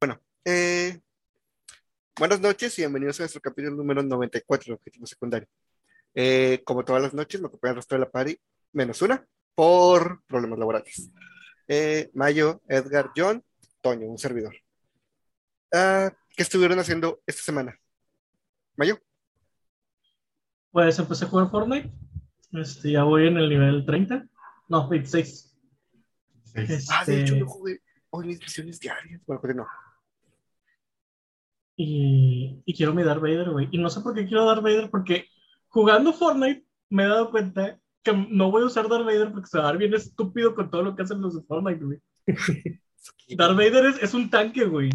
Bueno, eh, buenas noches y bienvenidos a nuestro capítulo número 94 Objetivo Secundario. Eh, como todas las noches, me acompaña el resto de la party, menos una, por problemas laborales. Eh, Mayo, Edgar, John, Toño, un servidor. Ah, ¿Qué estuvieron haciendo esta semana? Mayo. Pues empecé a jugar Fortnite. Este, ya voy en el nivel 30. No, 26. Seis. ah, de hecho, Este, yo jugué hoy mis misiones diarias. Bueno, no. y, y quiero mi Darth Vader, güey. Y no sé por qué quiero Darth Vader, porque jugando Fortnite me he dado cuenta que no voy a usar Darth Vader porque se va a dar bien estúpido con todo lo que hacen los de Fortnite, güey. Darth Vader es, es un tanque, güey.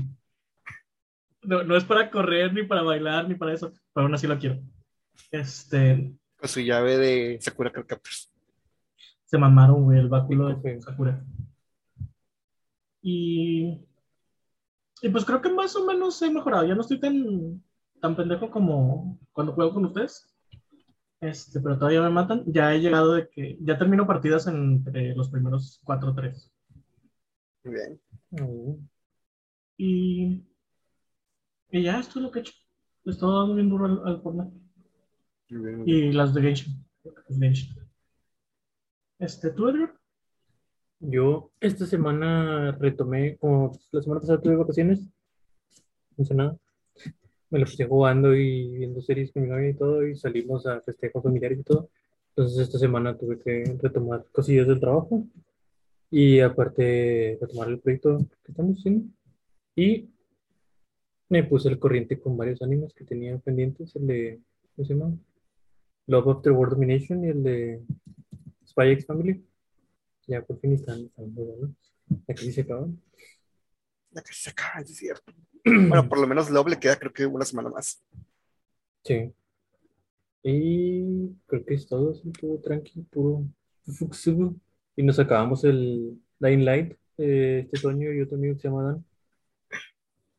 No, no es para correr, ni para bailar, ni para eso, pero aún así lo quiero. Este, Con su llave de Sakura Card Captors. se mamaron, güey, el báculo de Sakura. Y, y pues creo que más o menos he mejorado. Ya no estoy tan, tan pendejo como cuando juego con ustedes. Este, pero todavía me matan. Ya he llegado de que ya termino partidas entre los primeros 4 o 3. Muy bien. Y, y ya esto es lo que he hecho. Le estoy dando bien duro al, al Fortnite. Muy bien, muy bien. Y las de Genshin. Genshin. Este, ¿tú, Edgar? Yo esta semana retomé, como la semana pasada tuve vacaciones, no hice nada. Me lo puse jugando y viendo series con mi novia y todo, y salimos a festejos familiares y todo. Entonces esta semana tuve que retomar cosillas del trabajo y aparte retomar el proyecto que estamos haciendo. Y me puse al corriente con varios animes que tenía pendientes, el de, ¿cómo se llama? Love After World Domination y el de Spy X Family. Ya por fin están, están muy buenos. Aquí se acaban. La que se acaba, es cierto. Bueno, por lo menos Love le queda creo que una semana más. Sí. Y creo que es todo, así, todo tranqui, puro fuxubu. Y nos acabamos el Dying Light, eh, este Toño y otro amigo que se llama Dan.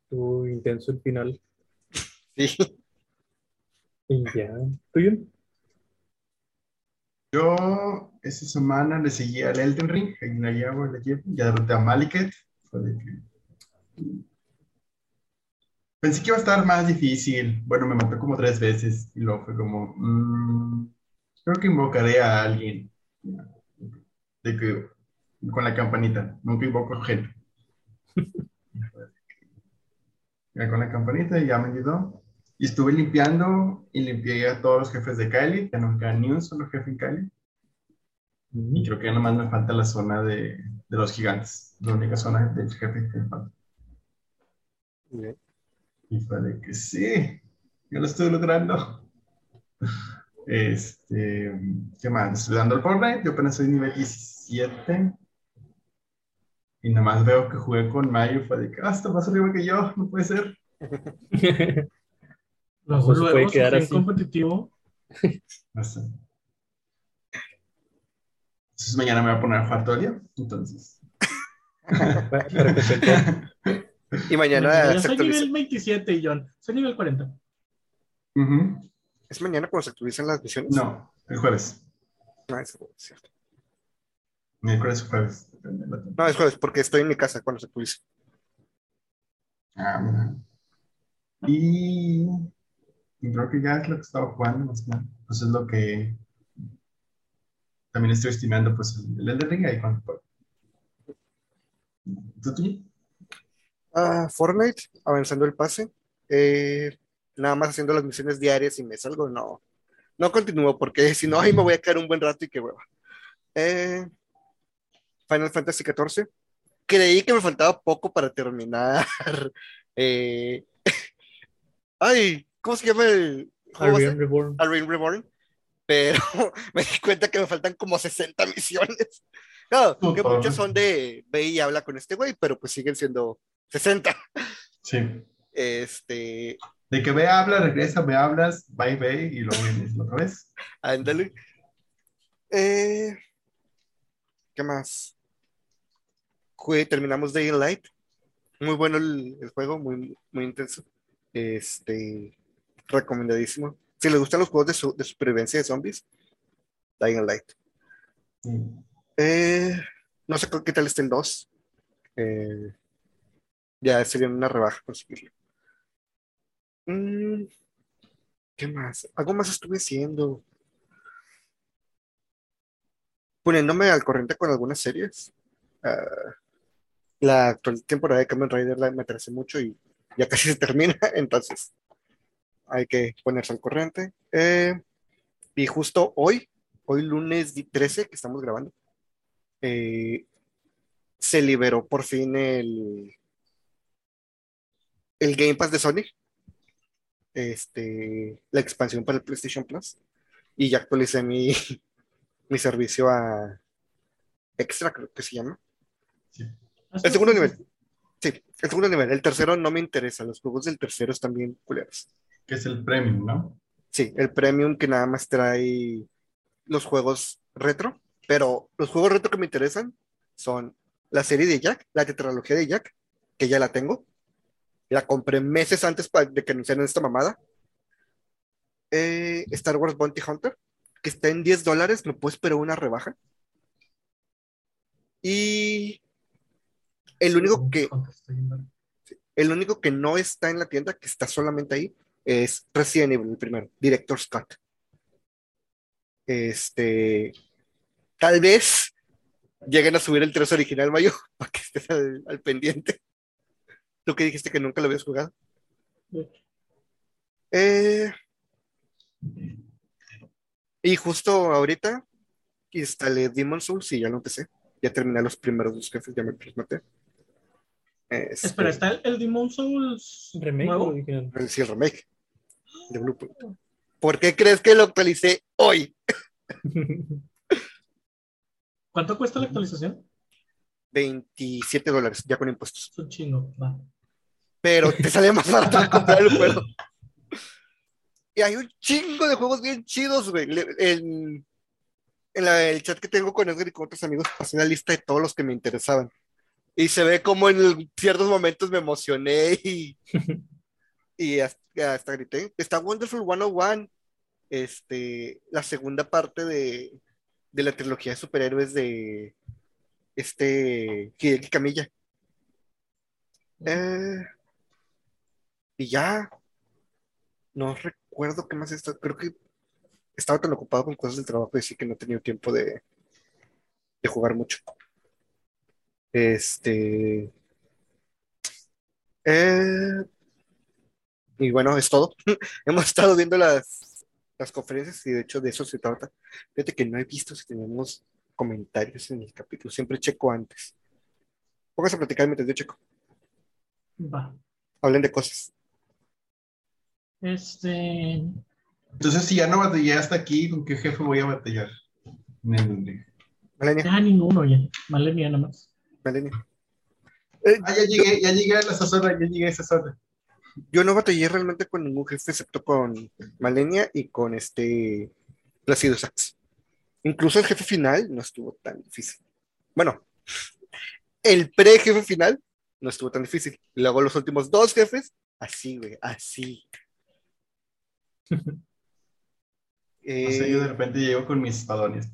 Estuvo intenso el final. Sí. Y ya. ¿Tuyo? Yo esta semana le seguí al Elden Ring, la llevo, la llevo, ya derroté a Maliket. Pensé que iba a estar más difícil. Bueno, me mató como tres veces y luego fue como, mm, creo que invocaré a alguien. De que, con la campanita, nunca invoco gente. Ya con la campanita ya me ayudó. Y estuve limpiando y limpié a todos los jefes de Kylie, ya no queda ni un solo jefe en Kylie. Y creo que ya nomás me falta la zona de, de los gigantes, la única zona del jefe que me falta. Y fue de que sí, yo lo estoy logrando. Este, ¿qué más? Estoy dando el Fortnite, yo apenas soy nivel 17. Y nomás veo que jugué con Mayo, fue de que, ah, está más arriba que yo, no puede ser. Luego, No se puede quedar así. competitivo. No sé. Entonces mañana me voy a poner a jugar todo el día, entonces. Y mañana Yo soy actualiza. nivel 27 y John. Soy nivel 40. Ujú. ¿Es mañana cuando se actualizan las misiones? No, el jueves. No, es, es cierto. Miércoles o jueves, depende de la No, es jueves, porque estoy en mi casa cuando se actualice. Ah, mira. Y, y creo que ya es lo que estaba jugando más que. Pues es lo que también estoy estimando, pues el, el Elden Ring ahí cuando. ¿Tú, tú? Ah, Fortnite, avanzando el pase. Eh, nada más haciendo las misiones diarias y me salgo. No, no continúo porque si no, ahí me voy a quedar un buen rato y qué hueva. Eh, Final Fantasy XIV. Creí que me faltaba poco para terminar. eh, ay, ¿cómo se llama el juego? Ariane Reborn. Reborn, pero me di cuenta que me faltan como 60 misiones. Claro, que Ujú. muchas son de ve y habla con este güey, pero pues siguen siendo 60. Sí. Este, De que ve, habla, regresa, me hablas, bye, bye, y luego vienes otra vez. ándale. Eh, ¿qué más? Terminamos Day in Light. Muy bueno el, el juego, muy, muy intenso. Este, recomendadísimo. Si les gustan los juegos de, su- de supervivencia de zombies, Dying Light. Mm. Eh, No sé qué tal está el 2. Eh, ya sería una rebaja conseguirlo. Mm, ¿Qué más? Algo más estuve haciendo. Poniéndome al corriente con algunas series. Ah, la actual temporada de Kamen Rider la, me atrasé mucho y ya casi se termina, entonces hay que ponerse al corriente. Eh, y justo hoy, hoy lunes 13 que estamos grabando, eh, se liberó por fin el, el Game Pass de Sony, este, la expansión para el PlayStation Plus, y ya actualicé mi, mi servicio a Extra, creo que se llama. El segundo nivel. Sí, el segundo nivel. El tercero no me interesa. Los juegos del tercero están bien culeros. Que es el premium, ¿no? Sí, el premium que nada más trae los juegos retro. Pero los juegos retro que me interesan son la serie de Jack, la tetralogía de Jack, que ya la tengo. La compré meses antes de que anunciaran esta mamada. Eh, Star Wars Bounty Hunter, que está en 10 dólares, me puedo esperar una rebaja. Y el único que el único que no está en la tienda, que está solamente ahí, es Resident Evil, el primero, Director Scott. Este, tal vez lleguen a subir el 3 original, Mayo, para que estés al, pendiente. Tú que dijiste que nunca lo habías jugado. Eh, y justo ahorita instalé Demon Souls y ya lo empecé. Ya terminé los primeros dos jefes, ya me los maté. Este, Espera, ¿está el, Demon Souls remake? nuevo? El, sí, el remake de Bluepoint. ¿Por qué crees que lo actualicé hoy? ¿Cuánto cuesta la actualización? 27 dólares, ya con impuestos. Es un chingo, va. Pero te sale más barato comprar el juego. Y hay un chingo de juegos bien chidos, güey. En, en el chat que tengo con Edgar y con otros amigos pasé una lista de todos los que me interesaban. Y se ve como en ciertos momentos me emocioné y, y hasta, grité. Está Wonderful 101, este, la segunda parte de, de la trilogía de superhéroes de este Hideki Camilla. Eh, y ya, no recuerdo qué más está. Creo que estaba tan ocupado con cosas del trabajo y sí que no he tenido tiempo de, de jugar mucho. Este. Eh, y bueno, es todo. Hemos estado viendo las, las conferencias y de hecho de eso se trata. Fíjate que no he visto si tenemos comentarios en el capítulo. Siempre checo antes. Póngase a platicar mientras yo checo. Va. Hablen de cosas. Este. Entonces, si ya no batallé hasta aquí, ¿con qué jefe voy a batallar? Malenia. Ya ninguno ya. Malenia nada más. Malenia. ah, ya llegué, ya llegué a esa zona, ya llegué a esa zona. Yo no batallé realmente con ningún jefe excepto con Malenia y con este Placido Sax. Incluso el jefe final no estuvo tan difícil. Bueno, el pre-jefe final no estuvo tan difícil. Luego los últimos dos jefes, así, güey, así. eh, yo de repente llego con mis balones.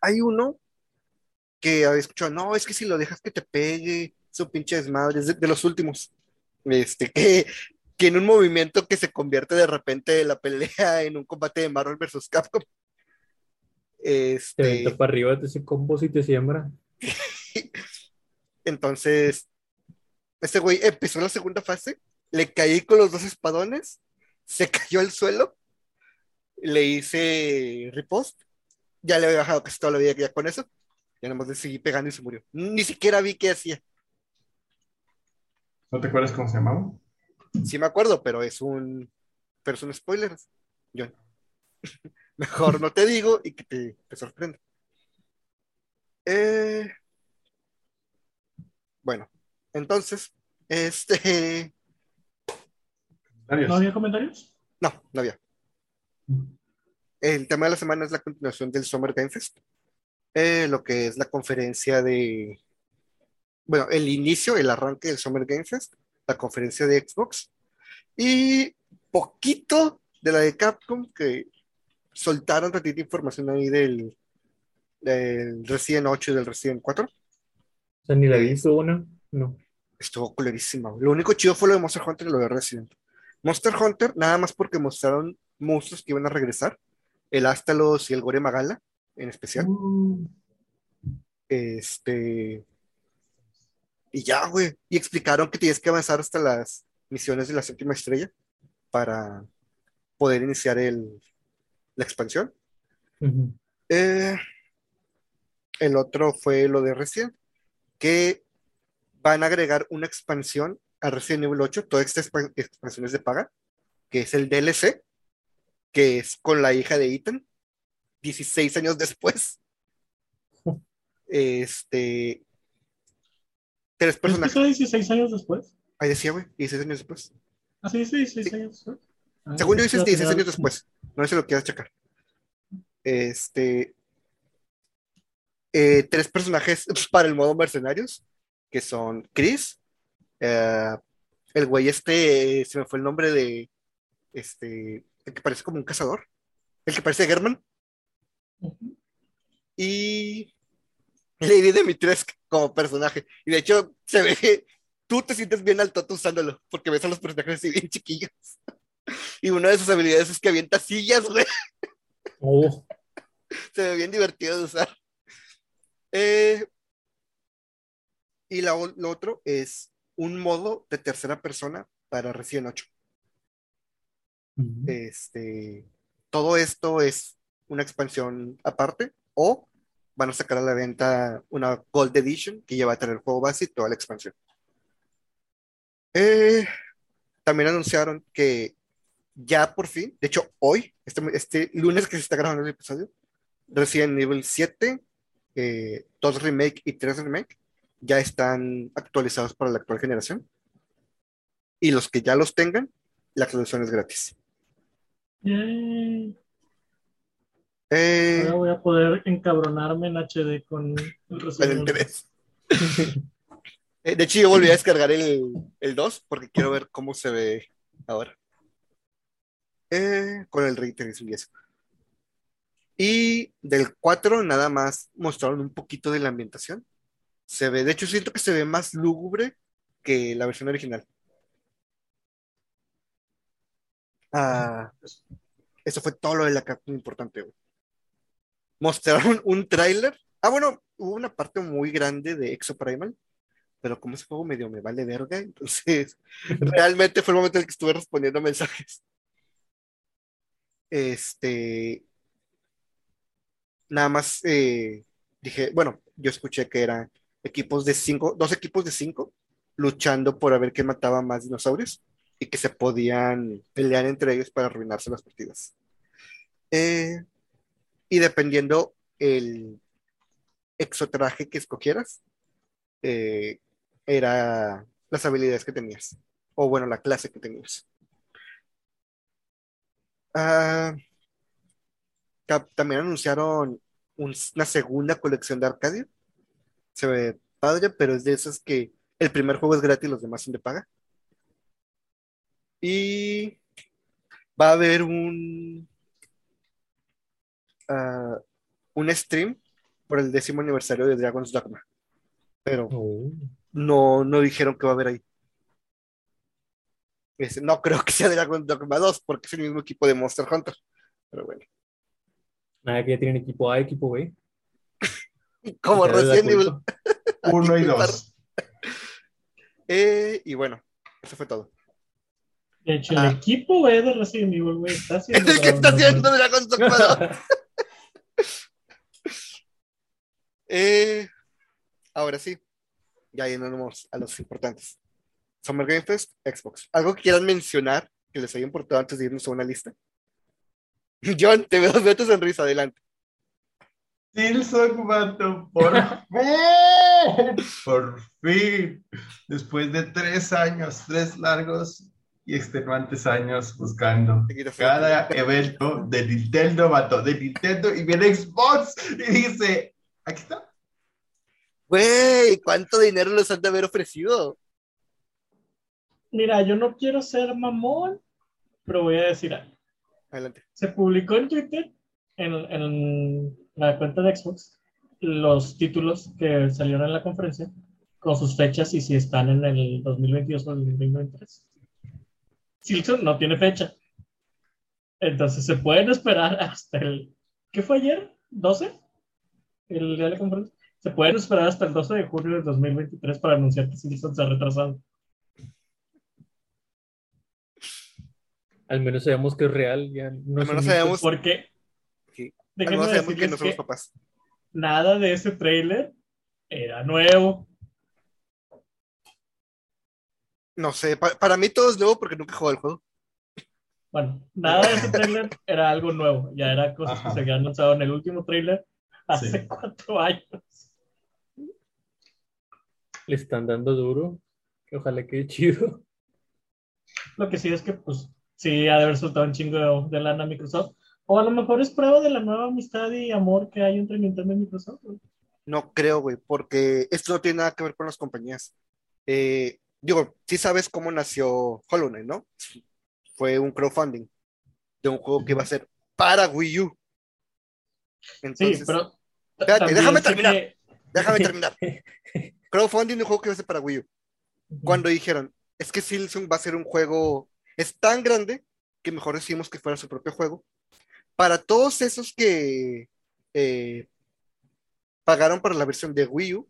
Hay uno que había escuchado, no, es que si lo dejas que te pegue, su pinche desmadre, es de, los últimos. Este, que, que en un movimiento que se convierte de repente la pelea en un combate de Marvel versus Capcom. Este... Te para arriba de ese combo si te siembra. Entonces, este güey empezó la segunda fase, le caí con los dos espadones, se cayó al suelo, le hice repost, ya le había bajado casi toda la vida ya con eso, ya nada más le seguí pegando y se murió. Ni siquiera vi qué hacía. ¿No te acuerdas cómo se llamaba? Sí me acuerdo, pero es un... Pero son spoilers, John. Mejor no te digo y que te, te sorprenda. Eh... Bueno, entonces, este... ¿No había comentarios? No, no había. El tema de la semana es la continuación del Summer Game Fest. Eh, lo que es la conferencia de, bueno, el inicio, el arranque del Summer Game Fest, la conferencia de Xbox y poquito de la de Capcom que soltaron ratita información ahí del, del Resident 8 y del Resident 4. O sea, ni la vi, buena. No. Estuvo culerísima. güey. Lo único chido fue lo de Monster Hunter y lo de Resident. Monster Hunter, nada más porque mostraron monstruos que iban a regresar. El Astalos y el Gore Magala, en especial. Uh, Este. Y ya, güey. Y explicaron que tienes que avanzar hasta las misiones de la séptima estrella para poder iniciar el, la expansión. Eh, el otro fue lo de Resident, que van a agregar una expansión a Resident Evil 8. Toda esta expan- expansión es de paga, que es el DLC, que es con la hija de Ethan, 16 años después. Este. Tres ¿Es que personajes. fue 16 años después? Ahí decía, güey, 16 años después. Ah, sí, sí, 16 Sí. años después. Ah, Según yo dices al 16 final- años después. No sé si lo quieras checar. Este. eh, tres personajes para el modo mercenarios, que son Chris, eh, el güey este, se me fue el nombre de, este, el que parece como un cazador, el que parece German, Ujú. y Lady Dimitrescu como personaje. Y de hecho, se ve que tú te sientes bien al toto usándolo, porque ves a los personajes así bien chiquillos. Y una de sus habilidades es que avienta sillas, güey. Oh, Se ve bien divertido de usar. Eh, y la lo otro es un modo de tercera persona para Resident 8. ujú. Este, todo esto es una expansión aparte o van a sacar a la venta una Gold Edition que ya va a tener el juego base y toda la expansión. Eh, también anunciaron que ya por fin, de hecho hoy, este, este lunes que se está grabando el episodio, Resident Evil 7, eh, 2 Remake y 3 Remake ya están actualizados para la actual generación. Y los que ya los tengan, la actualización es gratis. Yay. Eh, Ahora voy a poder encabronarme en HD con el en Resident el Evil. 3. Eh, de hecho, yo volví a descargar el, el 2 porque quiero ver cómo se ve ahora. Eh, con el tracing y eso. Y del 4 nada más mostraron un poquito de la ambientación. Se ve, de hecho, siento que se ve más lúgubre que la versión original. Ah, eso fue todo lo de la Capcom importante, güey. Mostraron un tráiler. Ah, bueno, hubo una parte muy grande de Exo Primal, pero como ese juego medio me vale verga, entonces realmente fue el momento en el que estuve respondiendo mensajes. Este, nada más eh, dije, bueno, yo escuché que eran equipos de cinco, dos equipos de cinco, luchando por a ver quién mataba más dinosaurios y que se podían pelear entre ellos para arruinarse las partidas. Eh, y dependiendo el exotraje que escogieras, eh, era las habilidades que tenías, o bueno, la clase que tenías. Ah, ta- también anunciaron un- una segunda colección de Arcadia. Se ve padre, pero es de esas que el primer juego es gratis y los demás son de paga. Y va a haber un, ah, un stream por el décimo aniversario de Dragon's Dogma, pero Oh. no, no dijeron que va a haber ahí. Es- no creo que sea Dragon's Dogma 2 porque es el mismo equipo de Monster Hunter. Pero bueno, Nada, que ya tienen equipo A, equipo B. como culpa. Uno y dos. Eh, y bueno, eso fue todo. De hecho, Ah. el equipo B de Resident Evil, güey, está Es haciendo. el que está haciendo Dragon's Dogma 2. Eh, ahora sí, ya yéndonos a los importantes. Summer Game Fest, Xbox. ¿Algo que quieran mencionar que les haya importado antes de irnos a una lista? John, te veo, veo tu sonrisa, adelante. Silson, vato, por fin, por fin, después de tres años, tres largos y extenuantes años buscando cada evento de Nintendo, vato, de Nintendo, y viene Xbox y dice, aquí está. Güey, ¿cuánto dinero les han de haber ofrecido? Mira, yo no quiero ser mamón, pero voy a decir algo. Adelante. Se publicó en Twitter, en, en la cuenta de Xbox, los títulos que salieron en la conferencia con sus fechas y si están en el 2022 o el 2023. Silson no tiene fecha. Entonces se pueden esperar hasta el. ¿Qué fue ayer? ¿12? El día de la conferencia. Se pueden esperar hasta el 12 de julio del 2023 para anunciar que Silson se ha retrasado. Al menos sabemos que es real. Ya no Al menos sabemos- Porque. Sí. déjenme No sabemos que no somos papás. nada de ese trailer era nuevo. No sé, pa- para mí todo es nuevo porque nunca he jugado el juego. Bueno, nada de ese trailer era algo nuevo. Ya era cosas Ajá. que se habían anunciado en el último trailer hace Sí. cuatro años. Le están dando duro. Que ojalá quede chido. Lo que sí es que, pues, sí, ha de haber soltado un chingo de, de lana a Microsoft. O a lo mejor es prueba de la nueva amistad y amor que hay entre Nintendo y Microsoft. güey. No creo, güey, porque esto no tiene nada que ver con las compañías. Eh, digo, sí sabes cómo nació Hollow Knight, ¿no? Fue un crowdfunding de un juego que iba a ser para Wii U. Sí, Entonces, pero. t- Espérate, déjame terminar. que- déjame terminar. Crowdfunding de un juego que iba a ser para Wii U. Cuando dijeron, es que Silsung va a ser un juego, es tan grande que mejor decidimos que fuera su propio juego. Para todos esos que eh, pagaron para la versión de Wii U,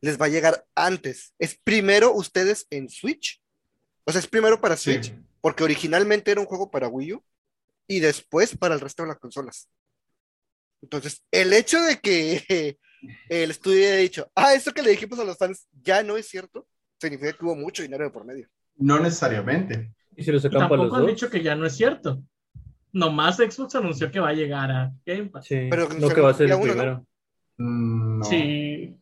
les va a llegar antes. Es primero ustedes en Switch. O sea, es primero para Sí. Switch, porque originalmente era un juego para Wii U y después para el resto de las consolas. Entonces, el hecho de que eh, el estudio haya dicho, ah, esto que le dijimos a los fans ya no es cierto, significa que hubo mucho dinero de por medio. No necesariamente. Y se lo para los tampoco han dos. dicho que ya no es cierto. Nomás Xbox anunció que va a llegar a Game Pass. Sí, Pero no que va a ser día el uno, ¿no? primero. Mm, No. Sí,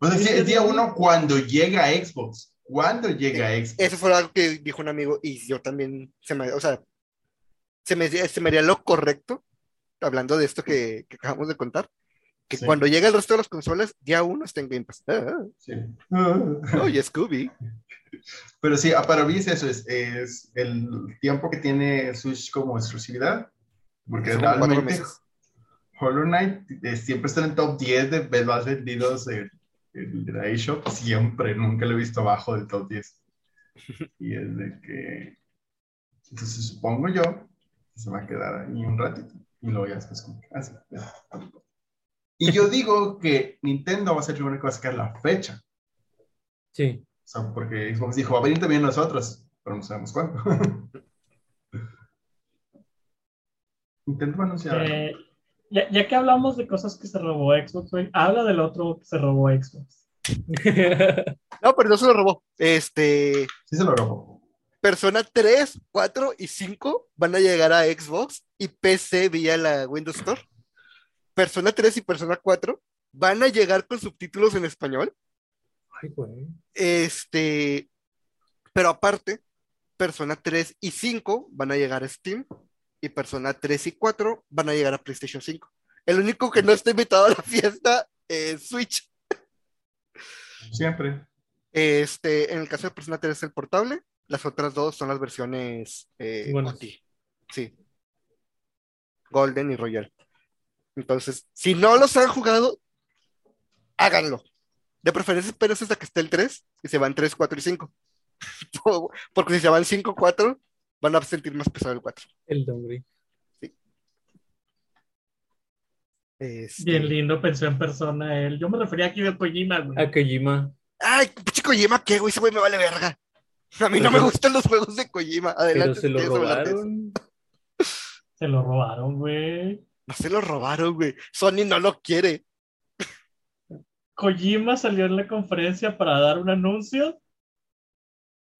O sea, sí, es día uno cuando llega a Xbox. ¿Cuándo llega a Xbox? Eso fue algo que dijo un amigo y yo también, se me, o sea, se me, se me haría lo correcto, hablando de esto que, que acabamos de contar, que Sí. cuando llegue el resto de las consolas, día uno está en Game Pass. Ah, Sí. oye, Scooby. Pero sí, ah, para mí es eso, es, es el tiempo que tiene Switch como exclusividad. Porque Son realmente. Hollow Knight eh, siempre está en el top 10 de ve- más vendidos en, en la eShop. Siempre, nunca lo he visto abajo del top 10. Y es de que. Entonces supongo yo que se va a quedar ahí un ratito. Y luego ya después como que, ah. Y yo digo que Nintendo va a ser el único que va a sacar la fecha. Sí. O sea, porque Xbox dijo, va a venir también nosotros, pero no sabemos cuándo. Intento anunciar. eh, ya, ya que hablamos de cosas que se robó Xbox, güey, habla del otro que se robó Xbox. No, pero no se lo robó. Este, Sí se lo robó. Persona 3, 4 y 5 van a llegar a Xbox y PC vía la Windows Store. Persona 3 y Persona 4 van a llegar con subtítulos en español. Ay, güey. Este, pero aparte, Persona 3 y 5 van a llegar a Steam y Persona 3 y 4 van a llegar a PlayStation 5. El único que no está invitado a la fiesta es Switch. Siempre. Este, en el caso de Persona 3 es el portable, las otras dos son las versiones eh. GOTY. Sí. Golden y Royal. Entonces, si no los han jugado, háganlo. De preferencia, espérense hasta que esté el 3 y se van 3, 4 y 5. Porque si se van 5, 4, van a sentir más pesado el 4. El downgrade. Este- Bien lindo, pensó en persona él. Yo me refería aquí de Kojima, güey. A Kojima. Ay, pinche Kojima, ¿qué, güey? Ese güey me vale verga. A mí no me gustan los juegos de Kojima. Pero Adelante. se si lo robaron. Se lo robaron, güey. No se lo robaron, güey. Sony no lo quiere. Kojima salió en la conferencia para dar un anuncio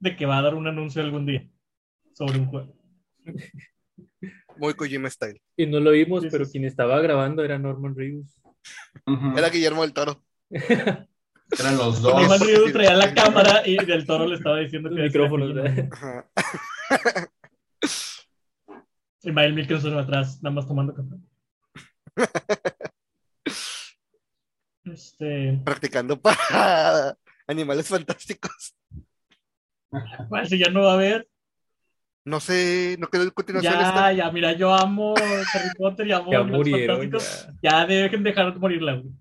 de que va a dar un anuncio algún día sobre un juego. Muy Kojima style. Y no lo vimos, Sí, pero quien estaba grabando era Norman. Ujú. Era Guillermo del Toro. Eran los dos. Norman Reedus traía la cámara y del toro le estaba diciendo Los que. Kojima. Ajá. Y Mael Mikkelsen atrás, nada más tomando café. Este, Practicando para animales fantásticos. ¿cuál si ya no va a haber? No sé, no quedó en continuación Ya, esta. ya, mira, yo amo Harry Potter y amo Ya Animales murieron. Fantásticos. ya. Ya dejen dejar de morirla, güey.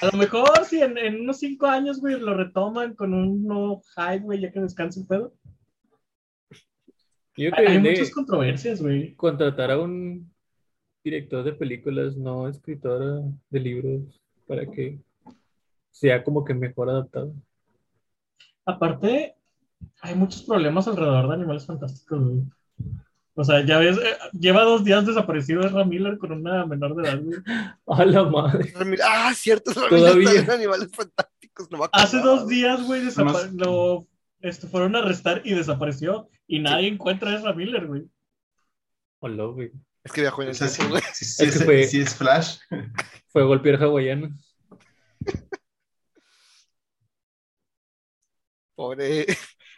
A lo mejor si en, en unos cinco años, güey, lo retoman con un nuevo hype, güey, ya que descanse el pedo. Yo Hay, que hay de muchas controversias, güey. contratar a un director de películas, no escritora de libros, para que sea como que mejor adaptado. Aparte, hay muchos problemas alrededor de Animales Fantásticos, güey. O sea, ya ves, eh, lleva dos días desaparecido Ezra Miller con una menor de edad, güey. A la madre. Ah, cierto, es Todavía. en animales fantásticos. No me Hace acordaba, dos días, güey, lo este, fueron a arrestar y desapareció. Y nadie encuentra a Ezra Miller, güey. Hola, güey. Es que viajó en el tiempo, güey. sí, sí, Es que fue- sí es Flash. Fue a golpear hawaianos. Pobre.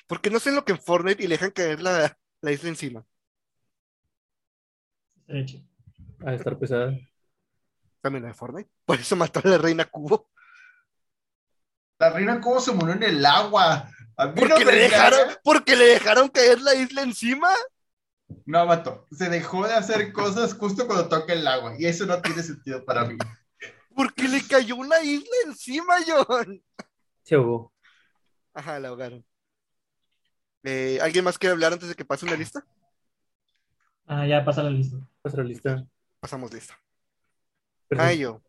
Porque no sé lo que en Fortnite y le dejan caer la, la isla encima. De hecho. A estar pesada. También la de Fortnite. Por eso mató a la reina Cubo. La reina Cubo se murió en el agua. A mí no Porque le dejaron, engaña. porque le dejaron caer la isla encima. No, mato. Se dejó de hacer cosas justo cuando toca el agua. Y eso no tiene sentido para mí. Porque le cayó una isla encima, John. Se ahogó. Ajá, la ahogaron. Eh, ¿Alguien más quiere hablar antes de que pase una lista? Ah, ya pasa la lista. Pasa la lista. Pasamos lista. Perdón. Ah, yo.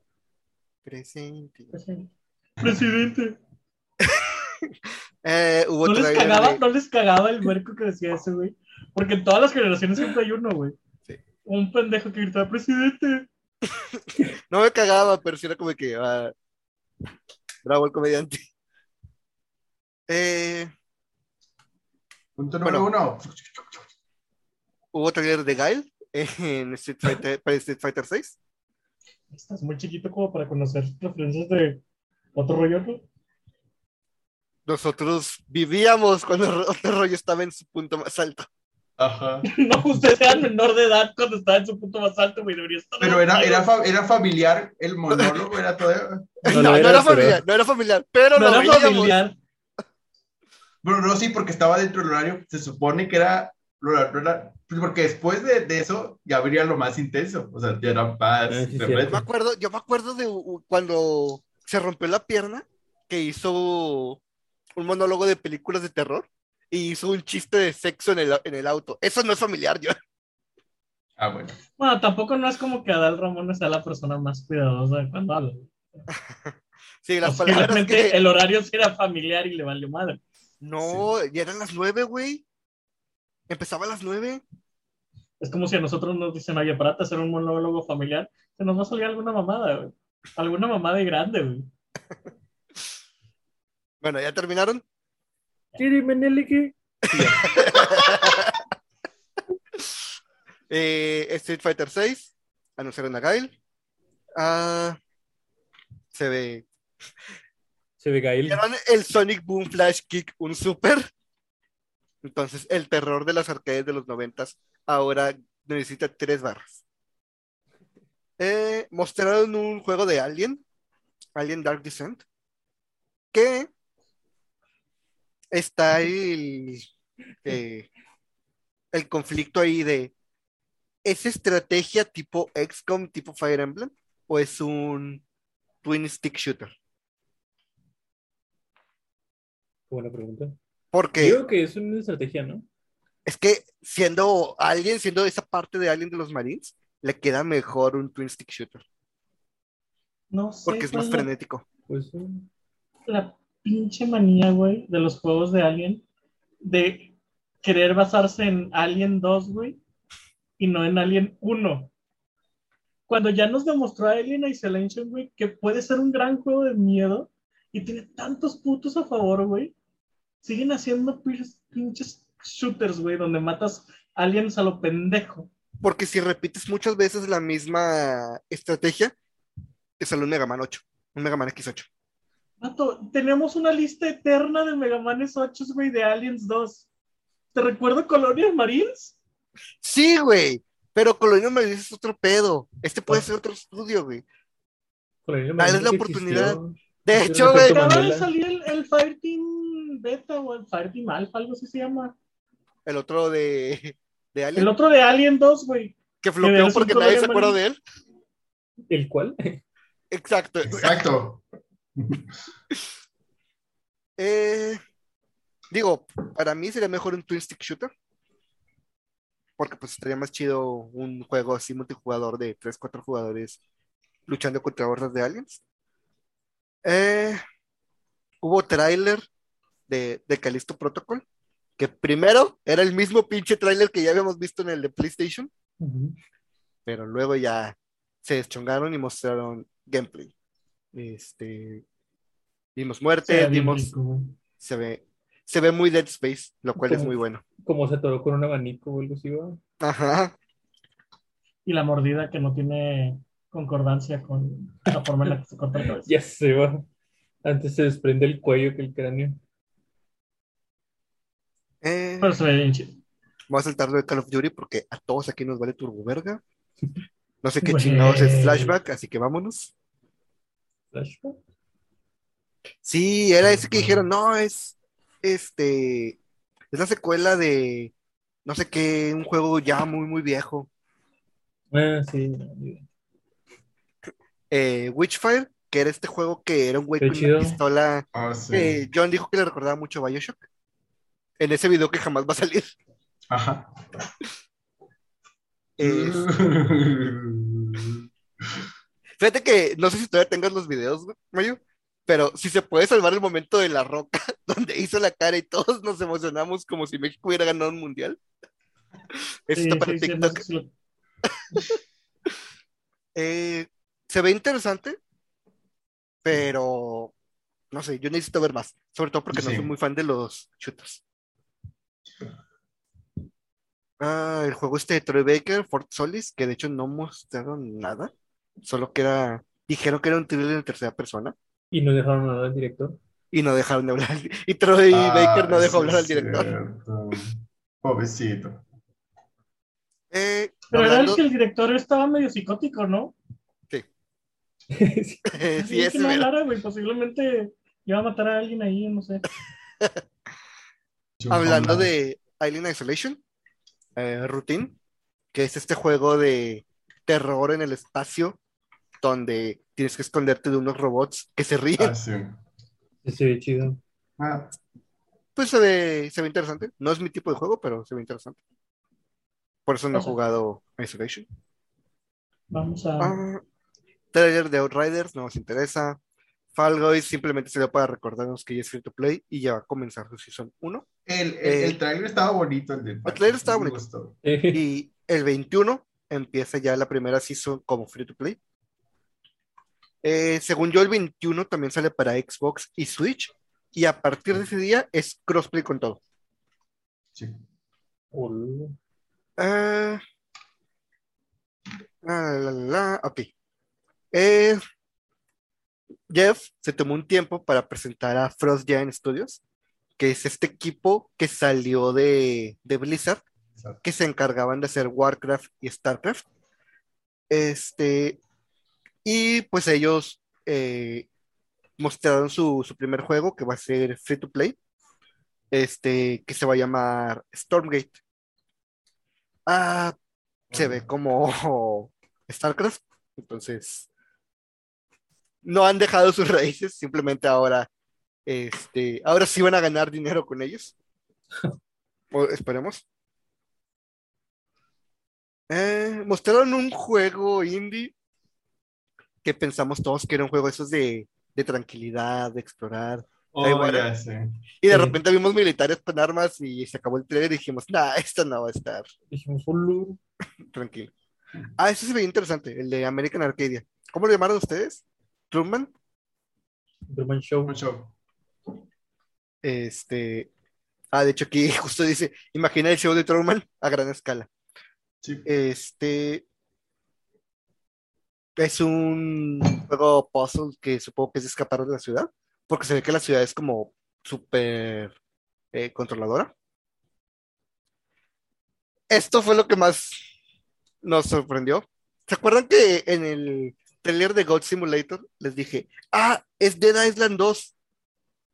Presente. Presidente. Eh, hubo ¿No les, cagaba, de- ¿No les cagaba el huerco que decía eso, güey? Porque en todas las generaciones siempre hay uno, güey. Sí. Un pendejo que gritaba, presidente. No me cagaba, pero sí era como que. ah, bravo el comediante. Eh, Punto número Bueno. uno. Hubo trailer de Guile en Street Fighter, para Street Fighter 6. Estás muy chiquito como para conocer referencias de otro rollo, ¿no? Nosotros vivíamos cuando Ro- otro rollo estaba en su punto más alto. Ajá. No, usted era menor de edad cuando estaba en su punto más alto, güey. Debería estar. Pero era, era, fa- era familiar, el monólogo era todo. No, No no, era, era pero- familiar, no era familiar, pero No lo era veíamos. familiar. Bueno, no, sí, porque estaba dentro del horario. Se supone que era. lo- Porque después de, de eso ya habría lo más intenso. O sea, ya era más. Ah, sí, de cierto. Yo me reto. acuerdo, yo me acuerdo de cuando se rompió la pierna, que hizo un monólogo de películas de terror y hizo un chiste de sexo en el, en el auto. Eso no es familiar, yo. Ah, bueno. Bueno, tampoco no es como que Adal Ramón sea la persona más cuidadosa cuando habla. Sí, las palabras Posiblemente que... el horario sí era familiar y le valió madre. No, ya eran las nueve, güey. Empezaba a las nueve. Es como si a nosotros nos dicen, oye, para hacer un monólogo familiar, se nos va a salir alguna mamada, güey. Alguna mamada y grande, güey. Bueno, ¿ya terminaron? Chiri, Menelike. Eh, Street Fighter 6, anunciaron a Gail. Ah, se ve. Se ve Gail. ¿Vieron el Sonic Boom Flash Kick, un super? Entonces, el terror de las arcades de los noventas ahora necesita tres barras. Eh, mostraron un juego de Alien, Alien Dark Descent, que está el, eh, el conflicto ahí de ¿es estrategia tipo XCOM, tipo Fire Emblem? ¿O es un twin stick shooter? Buena pregunta. Porque Digo que es una estrategia, ¿no? es que siendo Alien, siendo esa parte de Alien de los Marines, le queda mejor un twin stick shooter, No sé. porque es más la- frenético. Pues sí. la pinche manía, güey, de los juegos de Alien, de querer basarse en Alien 2, güey, y no en Alien 1. Cuando ya nos demostró Alien Isolation, güey, que puede ser un gran juego de miedo y tiene tantos putos a favor, güey, siguen haciendo pin- pinches shooters, güey, donde matas aliens a lo pendejo. Porque si repites muchas veces la misma estrategia, te sale un Mega Man 8, un Mega Man X8. Vato, tenemos una lista eterna de Mega Manes 8, güey, de Aliens 2. ¿Te recuerdo Colonial Marines? Sí, güey, pero Colonial Marines es otro pedo. Este puede Ah. ser otro estudio, güey. Dale la oportunidad. existió. De hecho, güey, Acaba de salir el, el Fireteam Beta o el Fireteam Alpha, algo así se llama. el otro de, de Alien, El otro de Alien 2, güey. que un porque nadie se acuerda de él. ¿El cuál? Exacto. Exacto. Eh, digo, para mí sería mejor un twin stick shooter. Porque pues estaría más chido un juego así multijugador de 3, 4 jugadores luchando contra hordas de aliens. Eh, hubo tráiler de, de Callisto Protocol, que primero era el mismo pinche tráiler que ya habíamos visto en el de PlayStation, pero luego ya se deschongaron y mostraron gameplay. Este, vimos muerte, vimos, se ve, se ve muy Dead Space, lo cual es muy bueno. Como se atoró con un abanico o algo así. Ajá. Y la mordida que no tiene concordancia con la forma en la que se corta la cabeza. Ya se va. Antes se desprende el cuello que el cráneo. Eh, Pero se ve bien chido. voy a saltar lo de Call of Duty porque a todos aquí nos vale turbo verga. No sé qué chingados es flashback, así que vámonos. Flashback. Sí, era ese que dijeron, no, es este, es la secuela de no sé qué, un juego ya muy, muy viejo. Ah, sí. Eh, Witchfire, que era este juego que era un güey con una pistola. Ah, sí. John dijo que le recordaba mucho a Bioshock. En ese video que jamás va a salir. Ajá. Eh, fíjate que no sé si todavía tengas los videos, Mayo, pero si se puede salvar el momento de la roca donde hizo la cara y todos nos emocionamos como si México hubiera ganado un mundial. Eso Sí, está para sí, sí, no TikTok. Eh, se ve interesante, pero no sé, yo necesito ver más, sobre todo porque no soy muy fan de los shooters. Ah, el juego este de Troy Baker, Fort Solis, que de hecho no mostraron nada, solo que era, dijeron que era un thriller en tercera persona Y no dejaron hablar al director. y no dejaron de hablar. Y Troy Ah, Baker no dejó hablar al es director. cierto. Pobrecito. Eh, Pero era el hablando- que el director estaba medio psicótico, ¿no? Sí. sí, Así ese que no hablara, güey. Posiblemente iba a matar a alguien ahí, no sé. Hablando de Alien Isolation, eh, Routine, que es este juego de terror en el espacio donde tienes que esconderte de unos robots que se ríen. Ah, sí. Sí, se ve chido. Ah, Pues se ve, se ve interesante. No es mi tipo de juego, pero se ve interesante. Por eso no he jugado Isolation. Vamos a. Ah, trailer de Outriders no nos interesa. Fall Guys simplemente se dio para recordarnos que ya es free to play y ya va a comenzar su season 1. el, el, Eh, el trailer estaba bonito. El, del trailer estaba bonito. gustó. Y el 21 empieza ya la primera season como free to play. Eh, según yo, el 21 también sale para Xbox y Switch. Y a partir de ese día es crossplay con todo. Sí. Hola. Ah, la, la, la, ok. Eh, Jeff se tomó un tiempo para presentar a Frost Giant Studios, que es este equipo que salió de, de Blizzard, Exacto. que se encargaban de hacer Warcraft y Starcraft. Este, y pues ellos eh, mostraron su, su primer juego, que va a ser free to play, este, que se va a llamar Stormgate. Ah, se ve como StarCraft, entonces no han dejado sus raíces, simplemente ahora, este, ahora sí van a ganar dinero con ellos. O esperemos. Eh, mostraron un juego indie que pensamos todos que era un juego esos de, de tranquilidad, de explorar. Oh, ya sé. Y de Sí. repente vimos militares con armas y se acabó el trailer y dijimos, nah, esto no va a estar Dijimos, tranquilo. Ah, ese se veía interesante, el de American Arcadia. ¿Cómo lo llamaron ustedes? Truman. Truman Show. Este. Ah, de hecho, aquí justo dice: Imagina el show de Truman a gran escala. Sí. Este. Es un juego puzzle que supongo que es escapar de la ciudad, porque se ve que la ciudad es como súper eh, controladora. Esto fue lo que más nos sorprendió. ¿Se acuerdan que en el trailer de God Simulator les dije, ah, es Dead Island 2?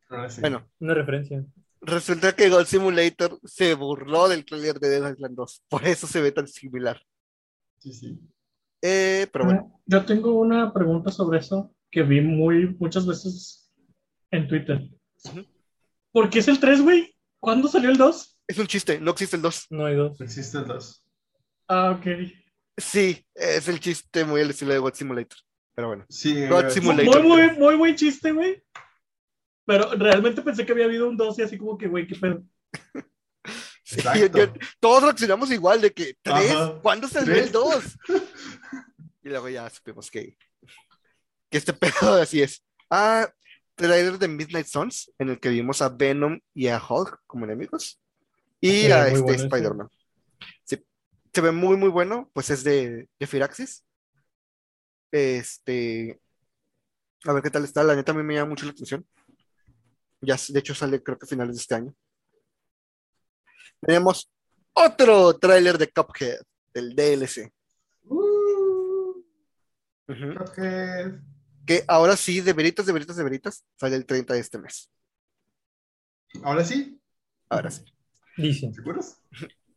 Ahora sí. Bueno, Una referencia. resulta que God Simulator se burló del trailer de Dead Island 2, por eso se ve tan similar. Sí, sí. Eh, pero bueno, Ah, Yo tengo una pregunta sobre eso que vi muy muchas veces en Twitter. Ujú. ¿Por qué es el 3, güey? ¿Cuándo salió el 2? es un chiste, no existe el 2. No hay dos. Existen dos. Ah, ok. Sí, es el chiste muy al estilo de God Simulator. Pero bueno, Sí, God Simulator. Muy, muy, muy buen chiste, güey. Pero realmente pensé que había habido un 2 y así como que, güey, qué pedo. sí, yo- todos reaccionamos igual de que tres, Ajá. ¿cuándo salió el 2? y luego ya supimos que, que este pedo así es. Ah, trailer de Midnight Suns, en el que vimos a Venom y a Hulk como enemigos. Y Sí, a este bueno ese. Se ve muy, muy bueno, pues es de, de Firaxis. Este. A ver qué tal está. La neta a mí me llama mucho la atención. Ya, de hecho, sale creo que a finales de este año. Tenemos otro tráiler de Cuphead, del DLC. Uh. Cuphead. Que ahora sí, de veritas, de veritas, de veritas, sale el 30 de este mes. Ahora sí, Ahora sí. Dicen. ¿seguros?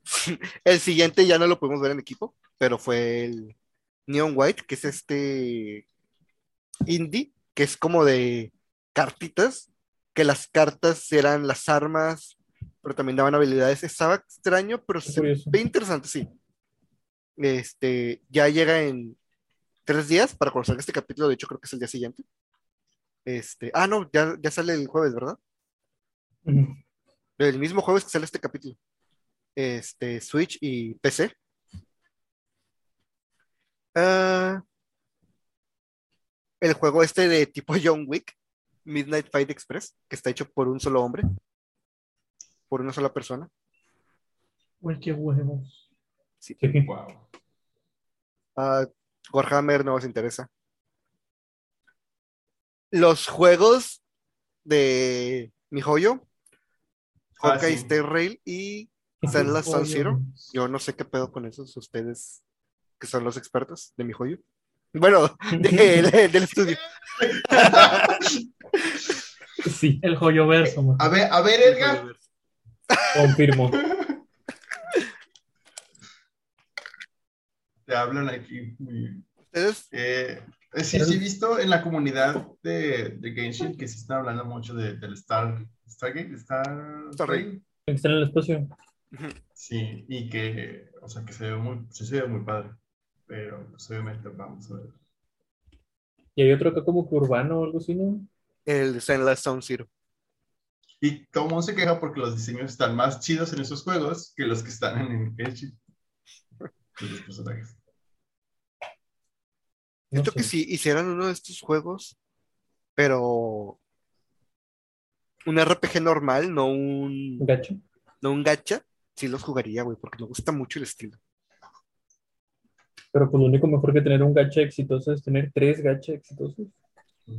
El siguiente ya no lo pudimos ver en equipo, pero fue el Neon White, que es este indie, que es como de cartitas, que las cartas eran las armas, pero también daban habilidades. Estaba extraño, pero se ve interesante, sí. Este, ya llega en tres días para conocer este capítulo, de hecho creo que es el día siguiente. Este, ah, no, ya, ya sale el jueves, ¿verdad? El mismo jueves que sale este capítulo. Este, Switch y PC. Ah, el juego este de tipo John Wick, Midnight Fight Express, que está hecho por un solo hombre, por una sola persona. Qué huevos. Sí. Wow. Ah, Warhammer no os interesa. Los juegos de mi joyo, Ah, Hawkeye sí. Rail y Zero. Yo no sé qué pedo con esos, ustedes que son los expertos de mi joyo. Bueno, de- de- del estudio. Sí, El joyo verso. A ver, a ver, Edgar. confirmo. Te hablan aquí. muy- Ustedes, Eh, eh, sí, sí, he visto en la comunidad de, de Genshin que se está hablando mucho de, del Star, Stargate, Star, Stargate. Está en el espacio. Sí, y que, o sea, que se ve muy, sí se ve muy padre. Pero, pues, obviamente, vamos a ver. Y hay otro acá como que urbano o algo así, ¿no? el Zenless Sound Zero. Y todo el mundo se queja porque los diseños están más chidos en esos juegos que los que están en. De los personajes. No Siento que si hicieran uno de estos juegos, pero un RPG normal, no un, no un gacha, sí los jugaría, güey, porque me gusta mucho el estilo. Pero pues lo único mejor que tener un gacha exitoso es tener tres gacha exitosos.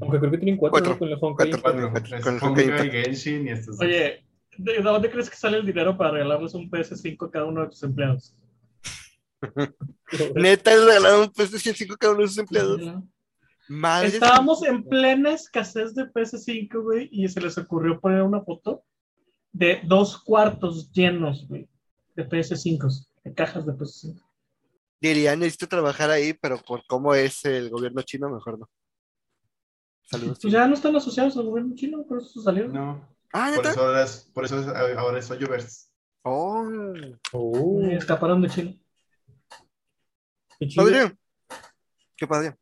Aunque creo que tienen cuatro, Cuatro. ¿no? con el Honkai. Cuatro. Cuatro, Con el- con el Honkai, Honkai Genshin y estos. Oye, ¿de dónde crees que sale el dinero para regalarles un PS5 a cada uno de tus empleados? Neta, le regalaron un PlayStation 5 cada uno de sus empleados. Madre Estábamos en plena escasez de PS5, güey, y se les ocurrió poner una foto de dos cuartos llenos, güey, de PS5, de cajas de PS5. Diría, necesito trabajar ahí, pero por cómo es el gobierno chino, mejor no. Saludos. Pues ya no están asociados al gobierno chino, por eso salieron. No, Ah, por neta. eso ahora es, por eso es- ahora es. Oh, Oh, escaparon de China, qué padre. Qué padre.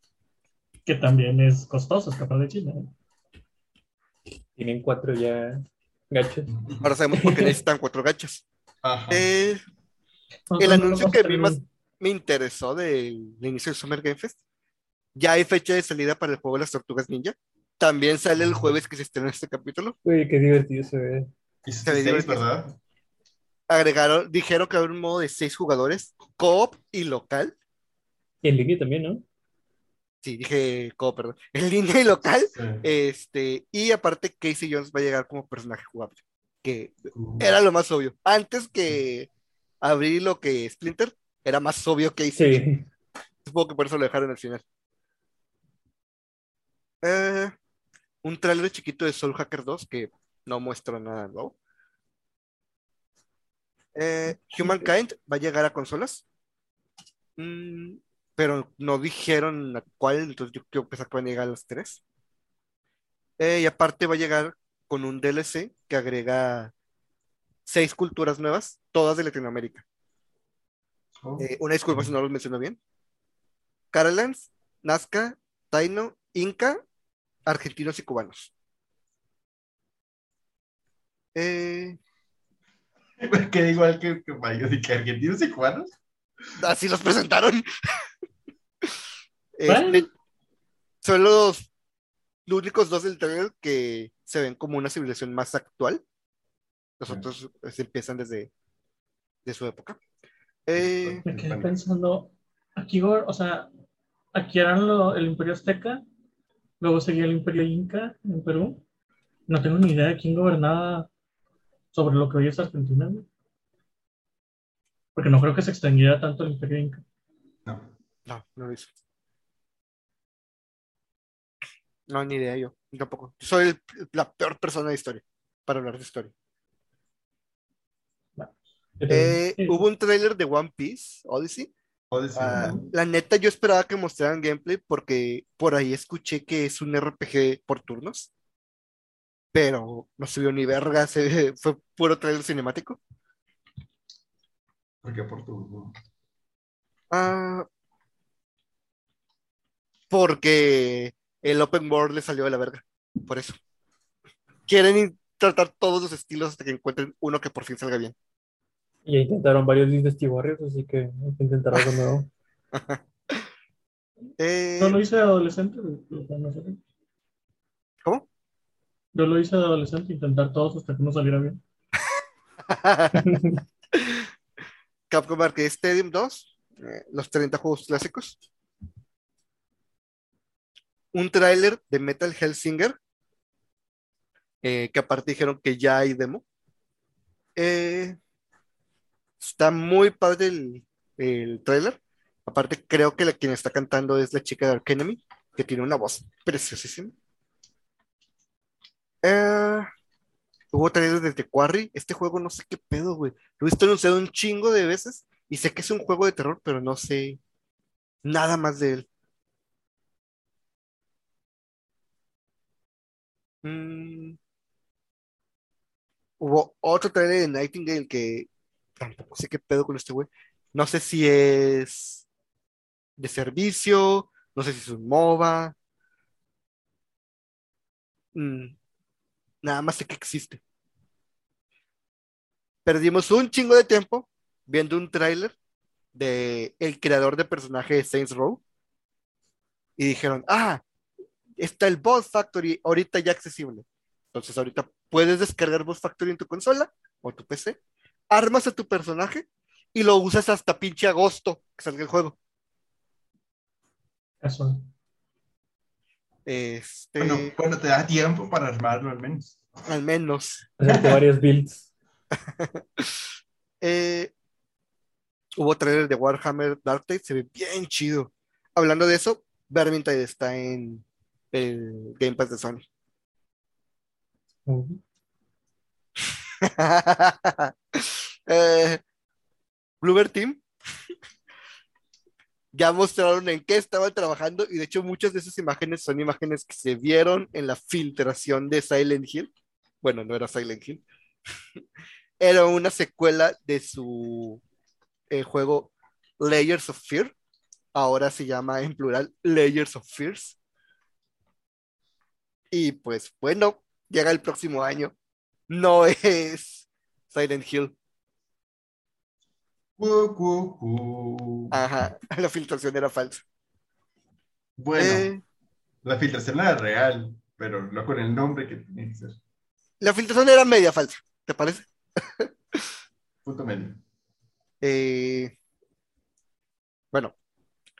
que también es costoso escapar de China. ¿eh? Tienen cuatro ya gachas. Ahora sabemos por qué necesitan cuatro gachas. Ajá. Eh, el anuncio que a vi tener más me interesó del inicio del Summer Game Fest. Ya hay fecha de salida para el juego de las Tortugas Ninja. También sale el jueves que se estrena este capítulo. Güey, qué divertido se ve. Y se ve divertido. ¿verdad? Agregaron, dijeron que va a haber un modo de seis jugadores, co-op y local. Y en línea también, ¿no? Sí, dije co-op, perdón. En línea y local. Sí. Este, y aparte, Casey Jones va a llegar como personaje jugable. Que era lo más obvio. Antes que abrir lo que Splinter, era más obvio Casey. Sí. Supongo que por eso lo dejaron al final. Eh, un trailer chiquito de Soul Hacker 2 que no muestra nada nuevo. Eh, Humankind va a llegar a consolas. Mm, pero no dijeron a cuál, entonces yo quiero pensar que van a llegar a las tres. Eh, y aparte va a llegar con un DLC que agrega seis culturas nuevas, todas de Latinoamérica. Oh, Eh, una disculpa si no los menciono bien. Carolans, Nazca, Taino, Inca, argentinos y cubanos. Eh, que igual que, que que argentinos y cubanos. Así los presentaron. Este, son los, los únicos dos del trailer que se ven como una civilización más actual. Los otros pues, empiezan desde de su época. Eh, Me quedé pensando, aquí, o sea, aquí eran lo- el Imperio Azteca, luego seguía el Imperio Inca en Perú. No tengo ni idea de quién gobernaba sobre lo que hoy es Argentina. Porque no creo que se extendiera tanto el Imperio Inca. No. no, no lo hizo. No, ni idea yo, yo tampoco. Soy el- la peor persona de historia para hablar de historia. Eh, Sí. hubo un tráiler de One Piece, Odyssey. Odyssey, Ah, ¿no? la neta, yo esperaba que mostraran gameplay porque por ahí escuché que es un RPG por turnos. Pero no se vio ni verga, se, fue puro trailer cinemático. ¿Por qué por tu.? Ah, porque el open world le salió de la verga. Por eso. Quieren tratar todos los estilos hasta que encuentren uno que por fin salga bien. Ya intentaron varios Dynasty Warriors, así que hay que intentar algo nuevo. Eh, Yo lo hice de adolescente, no. ¿Cómo? Yo lo hice de adolescente, intentar todos hasta que no saliera bien. Capcom Arcade Stadium 2, eh, los 30 juegos clásicos. Un tráiler de Metal Hellsinger, eh, que aparte dijeron que ya hay demo. Eh, está muy padre el, el tráiler. Aparte, creo que la quien está cantando es la chica de Ark Enemy, que tiene una voz preciosísima. Hubo trailers de The Quarry. Este juego no sé qué pedo, güey. Lo he visto anunciado un chingo de veces y sé que es un juego de terror, pero no sé nada más de él. Mm. Hubo otro trailer de Nightingale que tampoco sé qué pedo con este güey. No sé si es de servicio, no sé si es un MOBA. Mm, Nada más sé que existe. Perdimos un chingo de tiempo viendo un tráiler de el creador de personaje de Saints Row y dijeron, ah, está el Boss Factory ahorita ya accesible. Entonces ahorita puedes descargar Boss Factory en tu consola o tu PC, armas a tu personaje y lo usas hasta pinche agosto que salga el juego. Casual. Este, Bueno, bueno, te da tiempo para armarlo al menos. al menos. Hacerte varias builds. Eh, hubo trailer de Warhammer Dark Tide, se ve bien chido. Hablando de eso, Vermintide está en el Game Pass de Sony. Eh, Bluebird Team ya mostraron en qué estaban trabajando y de hecho muchas de esas imágenes son imágenes que se vieron en la filtración de Silent Hill. Bueno, no era Silent Hill. Era una secuela de su eh, juego Layers of Fear. Ahora se llama en plural Layers of Fears. Y pues bueno, llega el próximo año. No es Silent Hill. Cu, cu, cu. Ajá, la filtración era falsa. Bueno, Eh, la filtración era real, pero no con el nombre que tenía que ser. la filtración era media falsa, ¿te parece? Punto medio. Eh, bueno,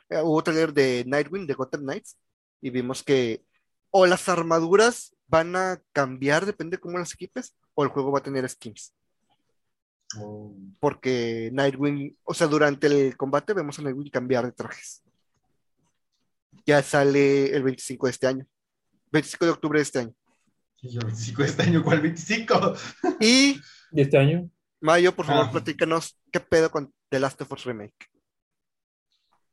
eh, hubo trailer de Nightwing, de Gotham Knights, y vimos que o las armaduras van a cambiar, depende de cómo las equipes, o el juego va a tener skins. Porque Nightwing, o sea, durante el combate vemos a Nightwing cambiar de trajes. Ya sale el 25 de este año, 25 de octubre de este año. y yo, 25 de este año, ¿cuál 25? Y ¿De este año? Mayo, por favor, Ah. platícanos qué pedo con The Last of Us Remake.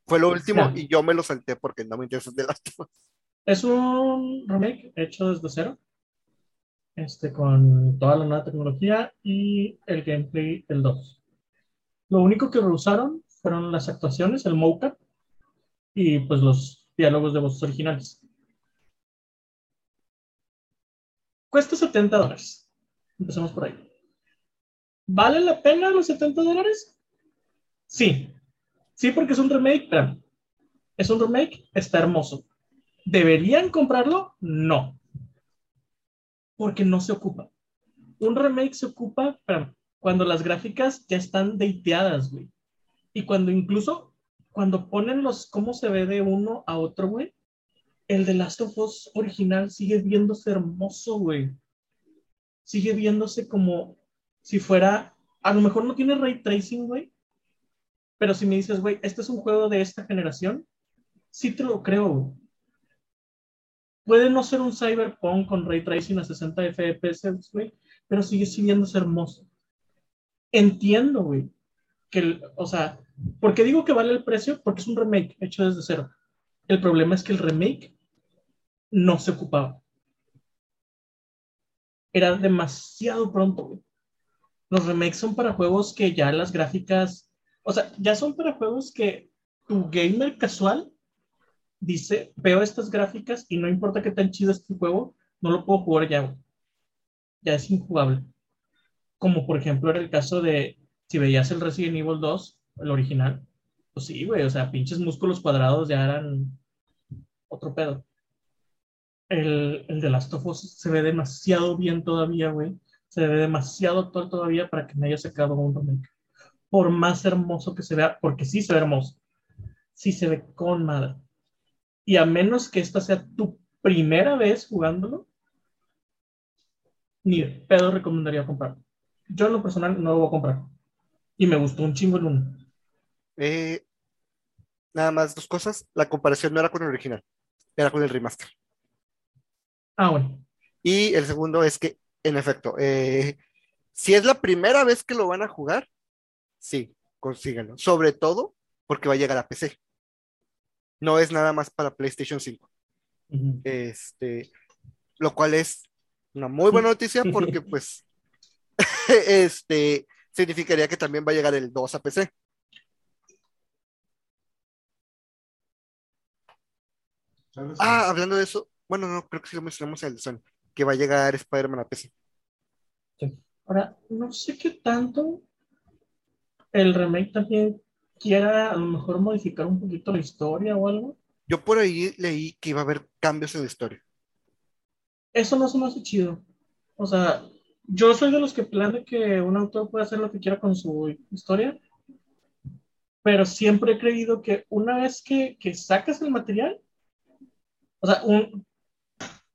Fue lo último y yo me lo salté porque no me interesa de las Es un remake hecho desde cero, este, con toda la nueva tecnología y el gameplay del 2. Lo único que reusaron fueron las actuaciones, el mocap y pues los diálogos de voces originales. Cuesta 70 dólares. Empecemos por ahí. ¿Vale la pena los 70 dólares? Sí. Sí, porque es un remake, pero es un remake, está hermoso. ¿Deberían comprarlo? No. Porque no se ocupa. Un remake se ocupa espérame, cuando las gráficas ya están dateadas, güey. Y cuando incluso, cuando ponen los cómo se ve de uno a otro, güey, el de Last of Us original sigue viéndose hermoso, güey. Sigue viéndose como si fuera, a lo mejor no tiene ray tracing, güey. Pero si me dices, güey, este es un juego de esta generación, sí te lo creo. Puede no ser un Cyberpunk con ray tracing a 60 FPS, güey, pero sigue viéndose hermoso. Entiendo, güey, que, o sea, ¿por qué digo que vale el precio? Porque es un remake hecho desde cero. El problema es que el remake no se ocupaba. Era demasiado pronto, güey. Los remakes son para juegos que ya las gráficas, o sea, ya son para juegos que tu gamer casual dice, veo estas gráficas y no importa qué tan chido este juego, no lo puedo jugar ya. Ya es injugable. Como por ejemplo era el caso de, si veías el Resident Evil 2, el original, pues sí, güey, o sea, pinches músculos cuadrados ya eran otro pedo. El, el de Last of Us se ve demasiado bien todavía, güey. Se ve demasiado actual todavía para que me haya sacado un remake. Por más hermoso que se vea, porque sí se ve hermoso. Sí se ve con madre. Y a menos que esta sea tu primera vez jugándolo, ni de pedo recomendaría comprarlo. Yo en lo personal no lo voy a comprar. Y me gustó un chingo el uno. Eh, nada más dos cosas. La comparación no era con el original, era con el remaster. Ah, bueno. Y el segundo es que, en efecto, eh, si es la primera vez que lo van a jugar, sí, consíganlo. Sobre todo porque va a llegar a PC. No es nada más para PlayStation 5. Ujú. Este, lo cual es una muy buena noticia porque, pues, este, significaría que también va a llegar el 2 a PC. Ah, hablando de eso, bueno, no, creo que sí lo mencionamos en el de Sony, que va a llegar Spider-Man a PC. Ahora, no sé qué tanto el remake también quiera a lo mejor modificar un poquito la historia o algo. Yo por ahí leí que iba a haber cambios en la historia. Eso no se me hace chido. O sea, yo soy de los que plane que un autor puede hacer lo que quiera con su historia, pero siempre he creído que una vez que, que sacas el material, o sea, un,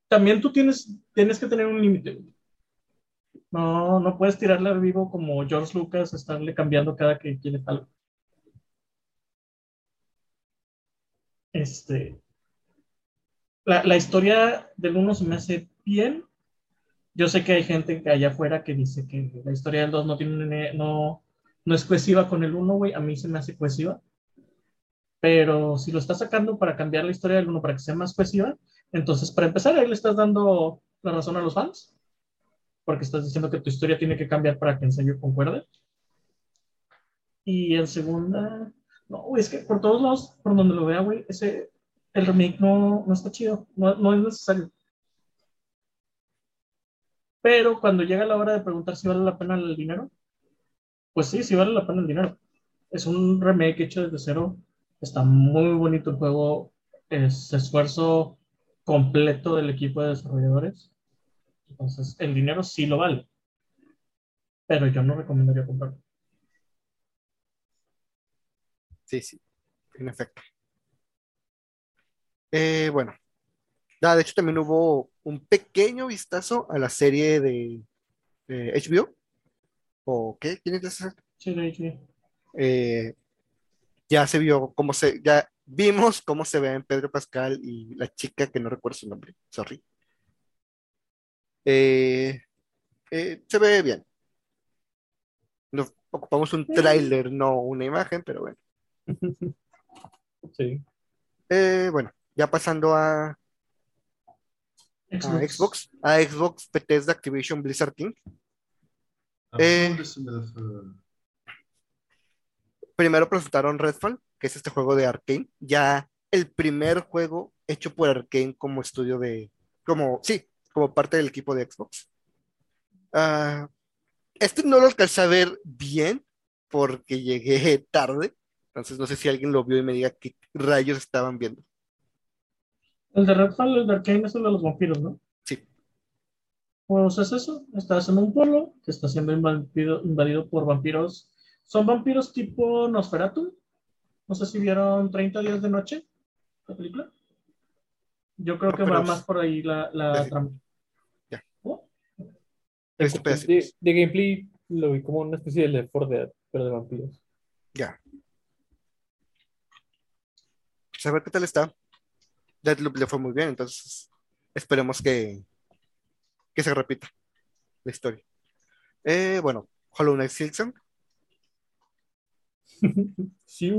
también tú tienes, tienes que tener un límite. No, no puedes tirarle al vivo como George Lucas, estarle cambiando cada que quieres algo. Este, la, historia del uno se me hace bien. Yo sé que hay gente que allá afuera que dice que la historia del 2 no tiene, no, no es cohesiva con el 1, güey. A mí se me hace cohesiva. Pero si lo estás sacando para cambiar la historia del 1 para que sea más cohesiva, entonces para empezar ahí le estás dando la razón a los fans. Porque estás diciendo que tu historia tiene que cambiar para que en serio concuerde. Y en segunda, no, güey, es que por todos lados, por donde lo vea, güey, ese, el remake no, no está chido, no, no es necesario. Pero cuando llega la hora de preguntar si vale la pena el dinero, pues sí, sí vale la pena el dinero. Es un remake hecho desde cero, está muy bonito el juego, es esfuerzo completo del equipo de desarrolladores. Entonces, el dinero sí lo vale. Pero yo no recomendaría comprarlo. Sí, sí, en efecto. Eh, bueno, Ah, de hecho también hubo un pequeño vistazo a la serie de, HBO. ¿O qué? ¿Quién es esa? Sí, de. Eh, ya se vio cómo se, ya vimos cómo se ven Pedro Pascal y la chica que no recuerdo su nombre, sorry. Eh, eh, se ve bien. Nos ocupamos un tráiler, no una imagen, pero bueno. Sí. Eh, bueno, ya pasando a, a Xbox, a Xbox Bethesda Activision Blizzard King. Eh. Primero presentaron Redfall, que es este juego de Arkane, ya el primer juego hecho por Arkane como estudio de, como, sí, como parte del equipo de Xbox. Ah, este no lo alcancé a ver bien porque llegué tarde, entonces no sé si alguien lo vio y me diga qué rayos estaban viendo. El de Redfall, el de Arkane es el de los vampiros, ¿no? Sí. Pues es eso, estás en un pueblo que está siendo invadido, invadido por vampiros. Son vampiros tipo Nosferatu. No sé si vieron 30 días de noche, la película. Yo creo No, que va es- más por ahí la, la Sí. trama. Ya. ¿Oh? Este de gameplay lo vi como una especie de Left 4 Dead, pero de vampiros. Ya. Pues a ver qué tal está. Deadloop le fue muy bien, entonces esperemos que, que se repita la historia. Eh, bueno, Hollow Knight Silksong. Sí,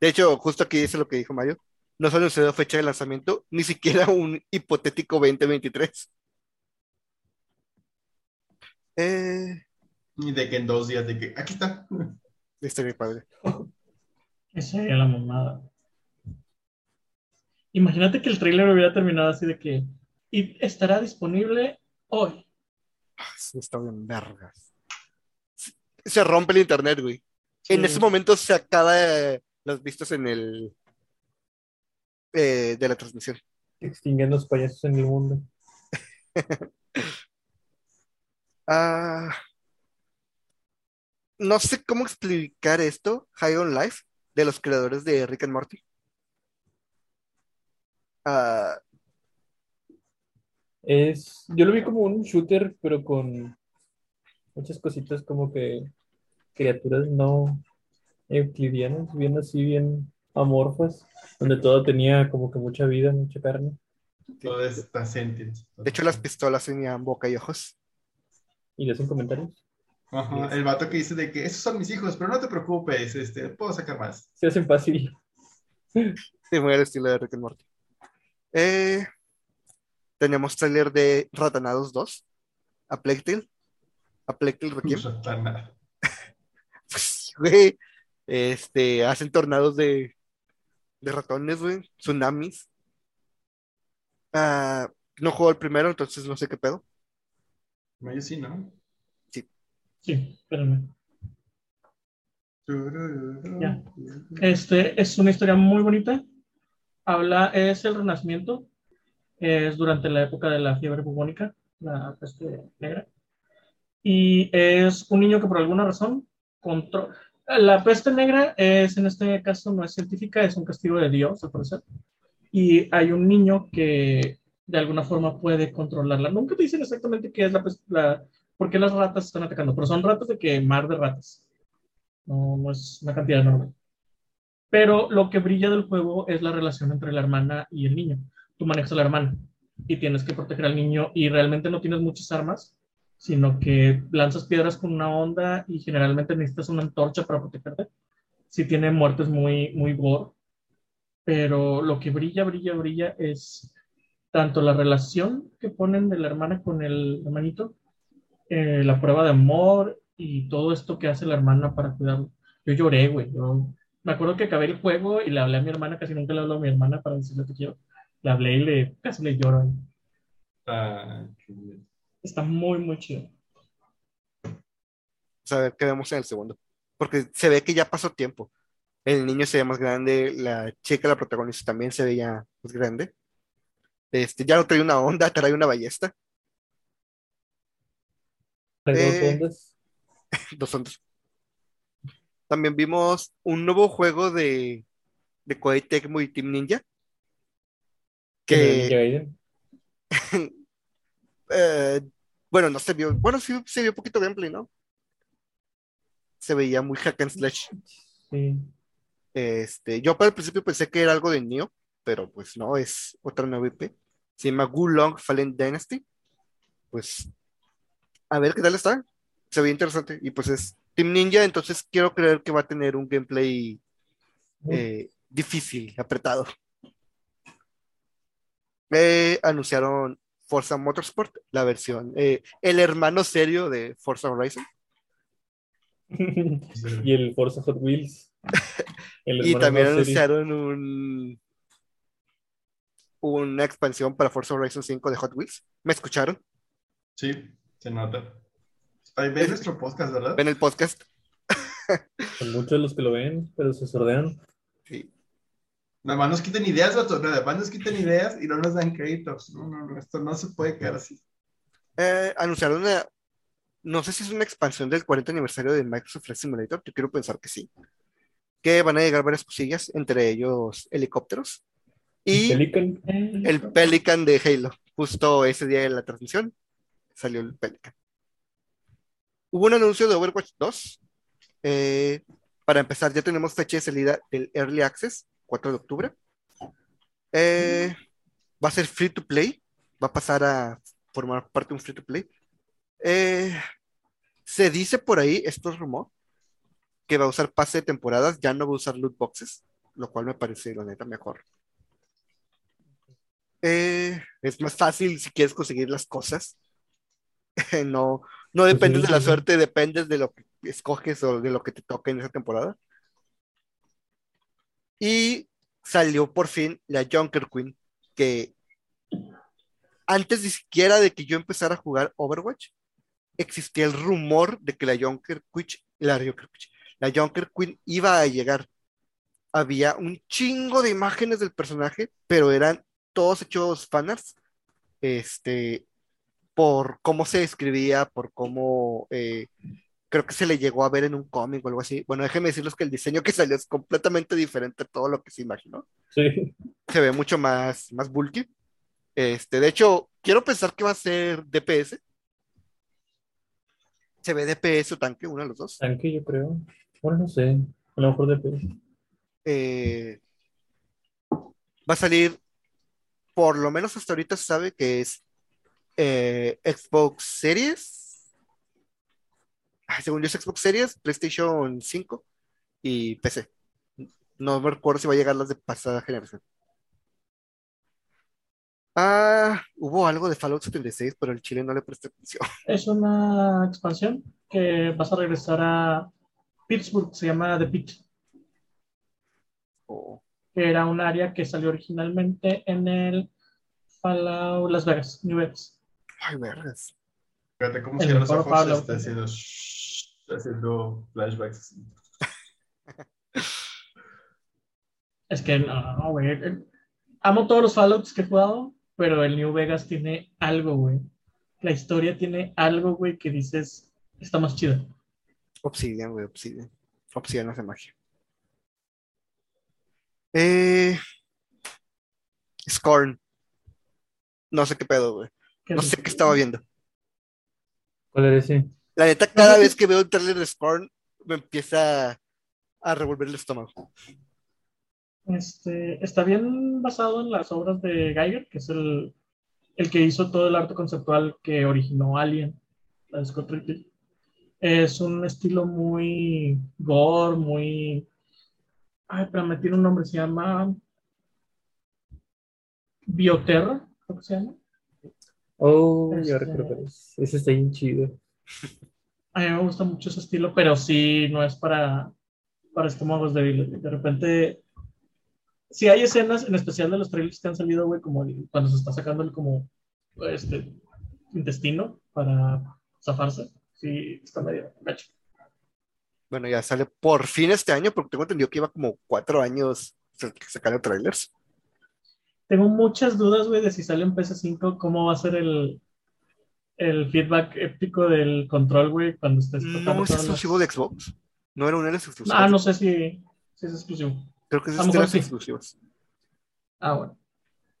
De hecho, justo aquí dice lo que dijo Mario. No solo se dio fecha de lanzamiento, ni siquiera un hipotético 2023. Eh, Y de que en dos días, de que aquí está. estaría padre. Esa sería la mamada. Imagínate que el trailer hubiera terminado así de que y estará disponible hoy. Sí, está bien vergas. Se rompe el internet, güey. En ese momento se acaba eh, las vistas en el eh, de la transmisión. extinguen los payasos en el mundo. Ah, no sé cómo explicar esto, High on Life, de los creadores de Rick and Morty. Es, yo lo vi como un shooter, pero con muchas cositas como que criaturas no euclidianas, bien así, bien amorfas, donde todo tenía como que mucha vida, mucha carne. Todo está sentient. de hecho, las pistolas tenían boca y ojos. Y le hacen comentarios. Ajá, El vato que dice de que esos son mis hijos, pero no te preocupes, este, puedo sacar más. Se hacen fácil. Sí, muy al estilo de Rick and Morty. Eh, tenemos trailer de Ratanados 2, a Tale, a Tale Requiem. Satanás. Güey, este, hacen tornados de, de ratones, güey, tsunamis. Ah, no juego el primero, entonces no sé qué pedo. Yo sí, ¿no? Sí, espérame. Ya. Este es una historia muy bonita. Habla, es el Renacimiento. Es durante la época de la fiebre bubónica, la peste negra. Y es un niño que por alguna razón controla. La peste negra es, en este caso, no es científica, es un castigo de Dios, al parecer. Y hay un niño que de alguna forma puede controlarla. Nunca te dicen exactamente qué es la peste, la, por qué las ratas están atacando, pero son ratas de que mar de ratas. No, no es una cantidad enorme. Pero lo que brilla del juego es la relación entre la hermana y el niño. Tú manejas a la hermana y tienes que proteger al niño y realmente no tienes muchas armas, sino que lanzas piedras con una onda y generalmente necesitas una antorcha para protegerte. Sí tiene muertes muy, muy gore, pero lo que brilla, brilla, brilla es tanto la relación que ponen de la hermana con el hermanito, eh, la prueba de amor y todo esto que hace la hermana para cuidarlo. Yo lloré, güey. Yo me acuerdo que acabé el juego y le hablé a mi hermana, casi nunca le hablo a mi hermana para decirle que quiero. Le hablé y le, casi le lloro. Ah, qué bien. Está muy, muy chido. Vamos a ver qué vemos en el segundo. Porque se ve que ya pasó tiempo. El niño se ve más grande, la chica, la protagonista, también se veía más grande. Este, ya no trae una onda, trae una ballesta. Las dos Eh, ondas. Dos ondas. También vimos un nuevo juego de, de Koei Tecmo y Team Ninja. que eh, bueno, no se vio. Bueno, sí se vio poquito gameplay, ¿no? Se veía muy hack and slash. Sí. Este, yo para el principio pensé que era algo de Nioh, pero pues no, es otra nueva IP. Se llama Gulong Fallen Dynasty. Pues, a ver qué tal está. Se ve interesante. Y pues es Team Ninja, entonces quiero creer que va a tener un gameplay eh, difícil, apretado. Eh, anunciaron Forza Motorsport, la versión, eh, el hermano serio de Forza Horizon. y el Forza Hot Wheels. El Y también serio. anunciaron un una expansión para Forza Horizon 5 de Hot Wheels. ¿Me escucharon? Sí, se nota. Ahí ves nuestro podcast, ¿verdad? ¿Ven el podcast? Son muchos los que lo ven, pero se sordean. Sí. Nada más nos quiten ideas, vato. Nada más nos quiten ideas y no nos dan créditos. No, no, no, esto no se puede quedar así. Eh, anunciaron una, no sé si es una expansión del 40 aniversario de Microsoft Flight Simulator, yo quiero pensar que sí. Que van a llegar varias cosillas, entre ellos helicópteros y Pelican. el Pelican de Halo. Justo ese día de la transmisión salió el Pelican. Hubo un anuncio de Overwatch 2. Eh, para empezar, ya tenemos fecha de salida del Early Access, 4 de octubre. Eh, va a ser free to play. Va a pasar a formar parte de un free to play. Eh, se dice por ahí, esto es rumor, que va a usar pase de temporadas, ya no va a usar loot boxes, lo cual me parece, la neta, mejor. Eh, es más fácil si quieres conseguir las cosas. no, no dependes de la sí. suerte, dependes de lo que escoges o de lo que te toque en esa temporada. Y salió por fin la Junker Queen, que antes ni siquiera de que yo empezara a jugar Overwatch, existía el rumor de que la Junker Queen, la Junker Queen iba a llegar. Había un chingo de imágenes del personaje, pero eran todos hechos fanarts, este, por cómo se escribía, por cómo eh, creo que se le llegó a ver en un cómic o algo así. Bueno, déjenme decirles que el diseño que salió es completamente diferente a todo lo que se imaginó. Sí. Se ve mucho más, más bulky. Este, de hecho, quiero pensar que va a ser DPS. Se ve DPS o tanque, uno de los dos. Tanque, yo creo. Bueno, no sé. A lo mejor de Eh, va a salir, por lo menos hasta ahorita se sabe que es eh, Xbox Series. Ay, según yo es Xbox Series, PlayStation 5 y PC. No me recuerdo si va a llegar las de pasada generación. Ah, hubo algo de Fallout 76, pero el chile no le presté atención. Es una expansión que vas a regresar a Pittsburgh, se llama The Pit, Oh, era un área que salió originalmente en el Fallout Las Vegas, New Vegas. Ay, vergas. Fíjate cómo El cierra los ojos, Pablo. está haciendo, está haciendo flashbacks. Es que no, no, güey. Amo todos los Fallouts que he jugado, pero el New Vegas tiene algo, güey. La historia tiene algo, güey, que dices, está más chido. Obsidian, güey, Obsidian. Obsidian hace magia. Eh, Scorn. No sé qué pedo, güey. No sé qué estaba viendo. ¿Cuál era ese? La neta, cada vez que veo un trailer de Scorn, me empieza a revolver el estómago. Este, está bien basado en las obras de Geiger, que es el, el que hizo todo el arte conceptual que originó Alien, la de Scott Ridley. Es un estilo muy gore, muy... Ay, pero me tiene un nombre, se llama Bioterra, creo que se llama. Oh, Este- recuerdo. cuál es. Ese está bien chido. A mí me gusta mucho ese estilo, pero sí no es para, para estómagos débiles. De repente, sí hay escenas, en especial de los trailers que han salido, güey, como cuando se está sacando el como este intestino para zafarse. Sí, está medio gacho. Bueno, ya sale por fin este año, porque tengo entendido que iba como cuatro años sacando trailers. Tengo muchas dudas, güey, de si sale en PS5, cómo va a ser el, el feedback épico del control, güey, cuando estés tocando No es las- exclusivo de Xbox. No era uno de los exclusivos. Ah, no sé si, si es exclusivo. Creo que es de los sí. Ah, bueno.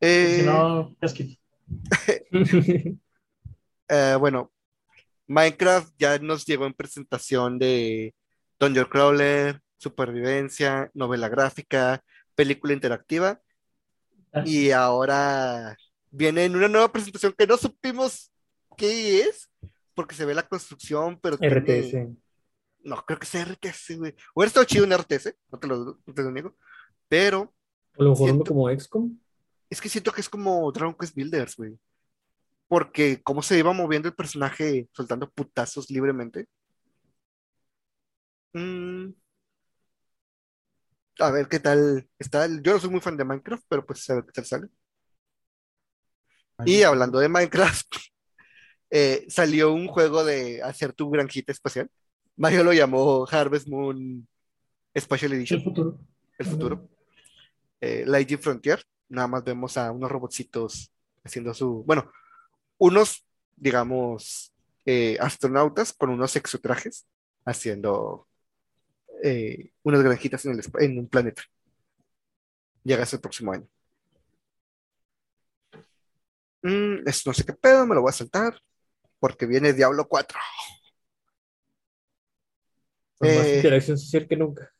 Eh, Si no, casquito. eh, bueno, Minecraft ya nos llegó en presentación de Dungeon Crawler, supervivencia, novela gráfica, película interactiva. Y ahora viene en una nueva presentación que no supimos qué es, porque se ve la construcción, pero tiene- RTS. No, creo que sea RTS, güey. Hubiera estado chido un RTS, no te lo, no te lo niego. Pero A lo mejor Siento- como XCOM. es que siento que es como Dragon Quest Builders, güey. Porque cómo se iba moviendo el personaje soltando putazos libremente. Mm. A ver qué tal está. el- Yo no soy muy fan de Minecraft, pero pues a ver qué tal sale. Y hablando de Minecraft, eh, salió un juego de hacer tu granjita espacial. Mario lo llamó Harvest Moon Special El Edition, futuro. el futuro. Eh, Frontier, nada más vemos a unos robotcitos haciendo su, bueno, unos, digamos, eh, astronautas con unos exotrajes haciendo eh, unas granjitas en, el en un planeta. Llega hasta el próximo año. Mm, es- no sé qué pedo, me lo voy a saltar porque viene Diablo 4. Con más Eh. interacción social que nunca.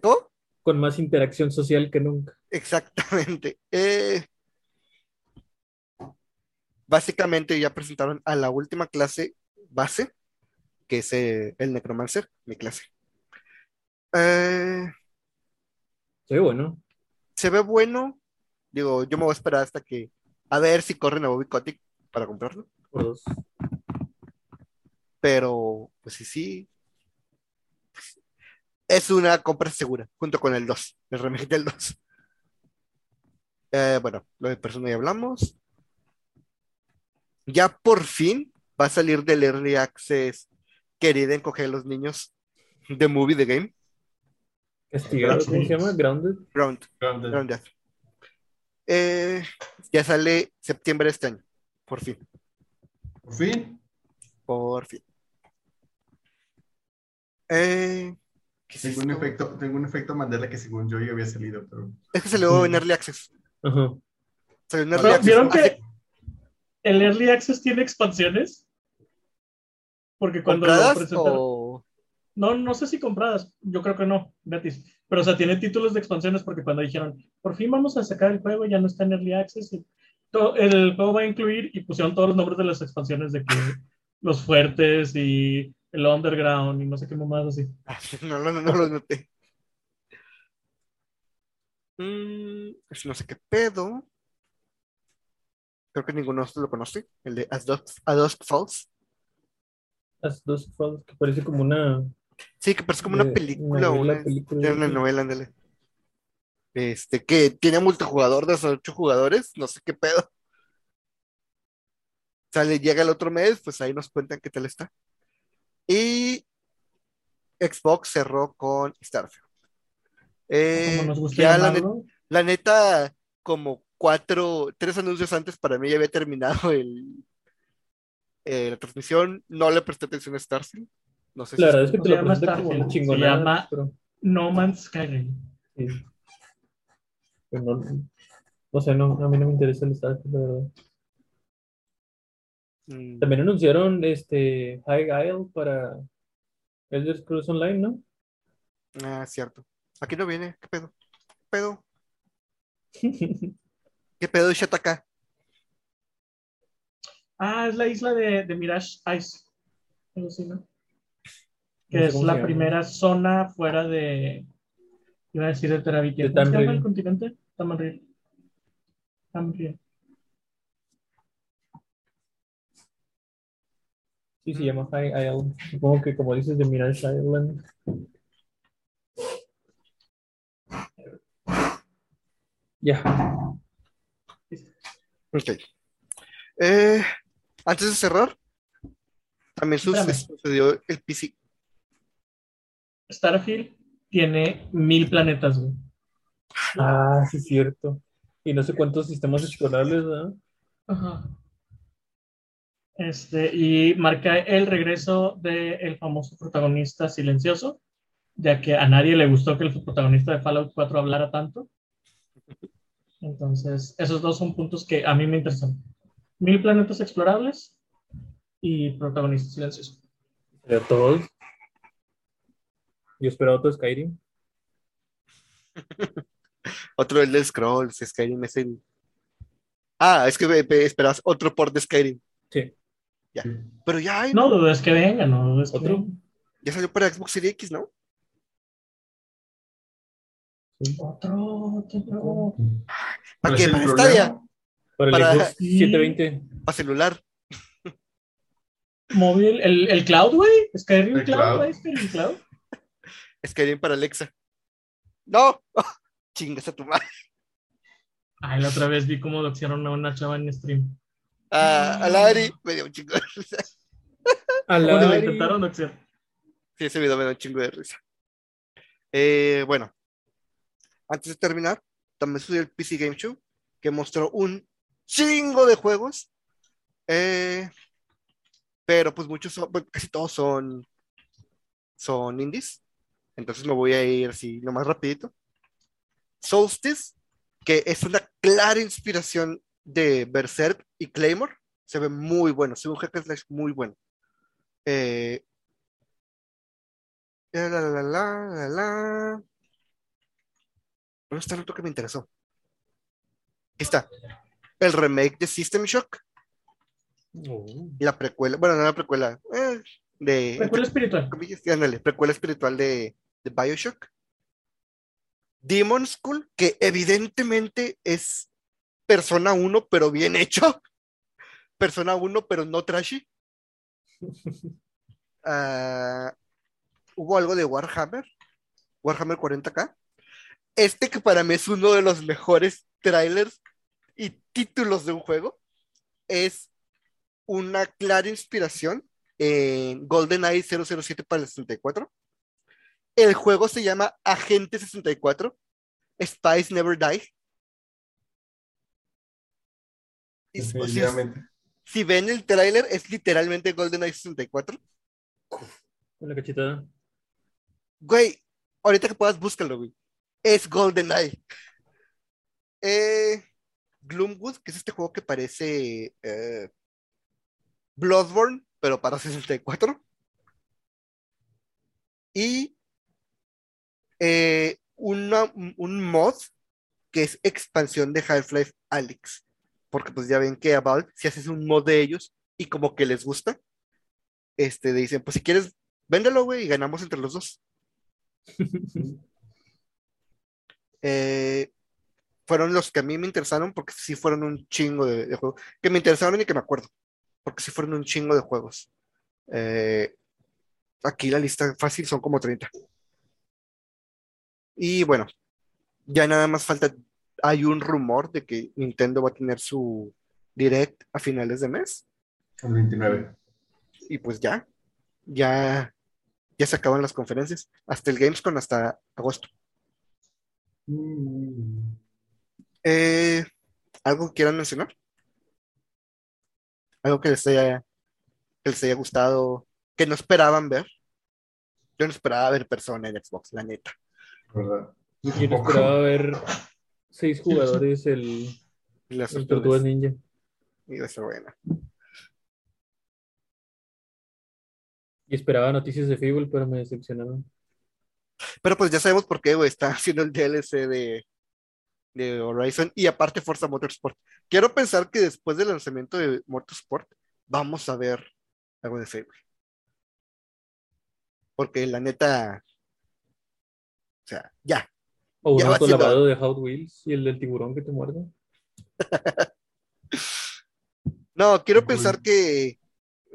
¿Cómo? Con más interacción social que nunca. Exactamente. Eh, básicamente ya presentaron a la última clase base, que es eh, el Necromancer, mi clase. Eh, Sí, bueno. se ve bueno. Digo, yo me voy a esperar hasta que, a ver si corren a Bobby Kotick para comprarlo. Por dos. Pero, pues sí, sí. Es una compra segura, junto con el 2, el remake del 2. Eh, bueno, lo de persona ya hablamos. Ya por fin va a salir del Early Access querida encoger a los niños de Movie The Game, Castigado, ¿cómo se llama? Grounded. Ground, Grounded. Grounded. Eh, ya sale septiembre de este año, por fin, Por fin. por fin. Eh, ¿qué es Tengo un efecto, tengo un efecto Mandela que según yo ya había salido, pero Es que salió en Early Access. Ajá. Salió en Early Pero, Access. ¿Vieron Hace- que el Early Access tiene expansiones? Porque cuando lo ¿Compradas presentaron. o No, no sé si compradas, yo creo que no, gratis. Pero, o sea, tiene títulos de expansiones porque cuando dijeron, por fin vamos a sacar el juego, ya no está en Early Access, y todo- el juego va a incluir, y pusieron todos los nombres de las expansiones de que los fuertes y el underground y no sé qué más así. No, no, no, no lo noté. Mm, no sé qué pedo. Creo que ninguno de nosotros lo conoce. El de As Dusk, Falls. Dos Falls, que parece como una. Sí, que parece como una película o novela, una, película. una novela, ándale. Este, que tiene multijugador de hasta ocho jugadores. No sé qué pedo. Sale, llega el otro mes, pues ahí nos cuentan qué tal está. Y Xbox cerró con Starfield. Eh, nos gusta ya. La neta, como cuatro, tres anuncios antes para mí ya había terminado el, eh, la transmisión. No le presté atención a Starfield. No sé si verdad es que No te lo llama como Starfield, se llama- pero No Man's Sky. sí. Pero no, o sea, no, a mí no me interesa el Starfield, la verdad. Mm, También anunciaron este High Isle para Elder Scrolls Online, ¿no? Ah, cierto. Aquí no viene. ¿Qué pedo? ¿Qué pedo? ¿Qué pedo, Shataka? Ah, es la isla de, de Mirage Ice. Algo así, ¿no? Que es la primera zona fuera de. Iba a decir de Terabitia. ¿Cómo se llama el continente? Tamriel. Tamriel. Sí, se llama High Isle. Supongo que como dices de Mirage Island. Ya. Ok. Eh, antes de cerrar, también sucedió el PC. Starfield tiene mil planetas, güey. Ah, sí, es cierto. Y no sé cuántos sistemas explorables, ¿verdad? Ajá. Este, y marca el regreso del famoso protagonista silencioso, ya que a nadie le gustó que el protagonista de Fallout 4 hablara tanto. Entonces, esos dos son puntos que a mí me interesan. Mil planetas explorables y protagonista silencioso. Pero todos. Yo esperaba otro Skyrim. Otro el de Scrolls, Skyrim es el. Ah, es que esperabas otro port de Skyrim. Sí. Pero ya hay, No dudes que venga, no dudes que ya salió para Xbox Series X, ¿no? Otro, otro. ¿Para ¿Cuál qué? es ¿Para? Stadia? Para el Para- Xbox 720. ¿Para celular? Móvil, el, el cloud, güey. Skyrim El cloud, cloud. güey. Skyrim cloud. Skyrim para Alexa. ¡No! Chingas a tu madre. Ay, la otra vez vi cómo doxearon a una chava en stream. Ah, a Lari me dio un chingo de risa. A ¿Cómo la intentaron doxear? Sí, ese video me da un chingo de risa. Eh, bueno, antes de terminar, también subió el PC Game Show, que mostró un chingo de juegos. Eh, pero pues muchos son, casi todos son, son indies. Entonces me voy a ir así, lo más rapidito. Solstice, que es una clara inspiración de Berserk y Claymore. Se ve muy bueno, es un hack slash muy bueno. Eh, la, la, la, la, la, la. ¿Dónde está el otro que me interesó? Aquí está. El remake de System Shock. Oh. La precuela, bueno, no la precuela, eh, de, Recuerdo espiritual. comillas, ándale, precuela espiritual de, de Bioshock. Demon School, que evidentemente es Persona 1, pero bien hecho. Persona 1, pero no trashy. Ah, hubo algo de Warhammer, Warhammer 40k. Este que para mí es uno de los mejores trailers y títulos de un juego, es una clara inspiración en GoldenEye 007 para el 64. El juego se llama Agente 64, Spies Never Die. Y si- ven el tráiler, es literalmente GoldenEye 64. Con la cachetada. Güey, ahorita que puedas, búscalo, güey. Es GoldenEye. Eh, Gloomwood, que es este juego que parece eh, Bloodborne, pero para 64. Y eh, una- un mod que es expansión de Half-Life Alyx. Porque pues ya ven que a Valve, si haces un mod de ellos y como que les gusta, este, dicen, pues si quieres, véndelo, güey, y ganamos entre los dos. Eh, fueron los que a mí me interesaron porque sí fueron un chingo de, de juegos. Que me interesaron y que me acuerdo. Porque sí fueron un chingo de juegos. Eh, aquí la lista fácil son como 30. Y bueno, ya nada más falta. Hay un rumor de que Nintendo va a tener su direct a finales de mes. El 29. Y pues ya, ya, ya se acaban las conferencias. Hasta el Gamescom, hasta agosto. Mm. Eh, ¿algo que quieran mencionar? ¿Algo que les haya, que les haya gustado, que no esperaban ver? Yo no esperaba ver persona en Xbox, la neta. ¿Verdad? Yo no esperaba ver seis jugadores el, Y las el Tortugas Ninja. iba a ser buena. Y esperaba noticias de Fable, pero me decepcionaron. Pero pues ya sabemos por qué, güey, está haciendo el DLC de, de Horizon y aparte Forza Motorsport. Quiero pensar que después del lanzamiento de Motorsport vamos a ver algo de Fable. Porque la neta, o sea, ya. O un Ya auto lavado de Hot Wheels y el del tiburón que te muerde. No, quiero pensar que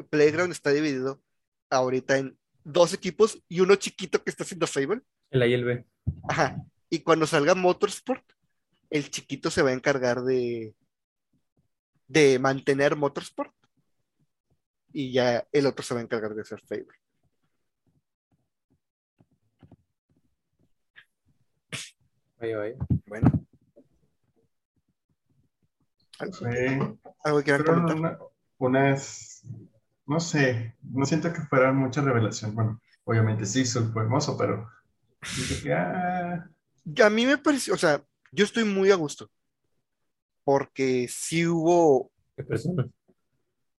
Playground está dividido ahorita en dos equipos y uno chiquito que está haciendo Fable. El A y el B. Ajá. Y cuando salga Motorsport, el chiquito se va a encargar de, de mantener Motorsport. Y ya el otro se va a encargar de hacer Fable. Bueno, Fue- algo que comentar. una- unas, no sé, no siento que fueran mucha revelación. Bueno, obviamente sí, fue hermoso, pero que, ah, A mí me pareció, o sea, yo estoy muy a gusto. Porque sí hubo Qué persona.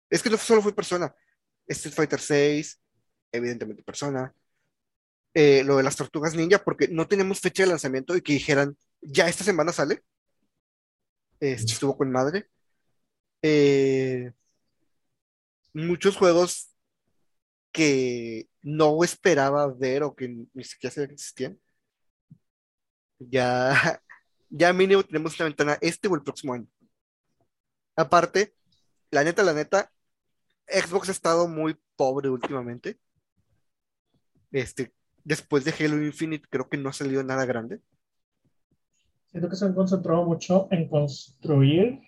Es que no solo fue Persona. Street Fighter 6, evidentemente Persona. Eh, lo de las Tortugas Ninja, porque no tenemos fecha de lanzamiento y que dijeran, ya esta semana sale. Este, estuvo con madre. Eh, muchos juegos que no esperaba ver o que ni siquiera que existían. Ya, ya mínimo tenemos una ventana este o el próximo año. Aparte, la neta, la neta, Xbox ha estado muy pobre últimamente. Este, después de Halo Infinite, creo que no ha salido nada grande. Siento que se han concentrado mucho en construir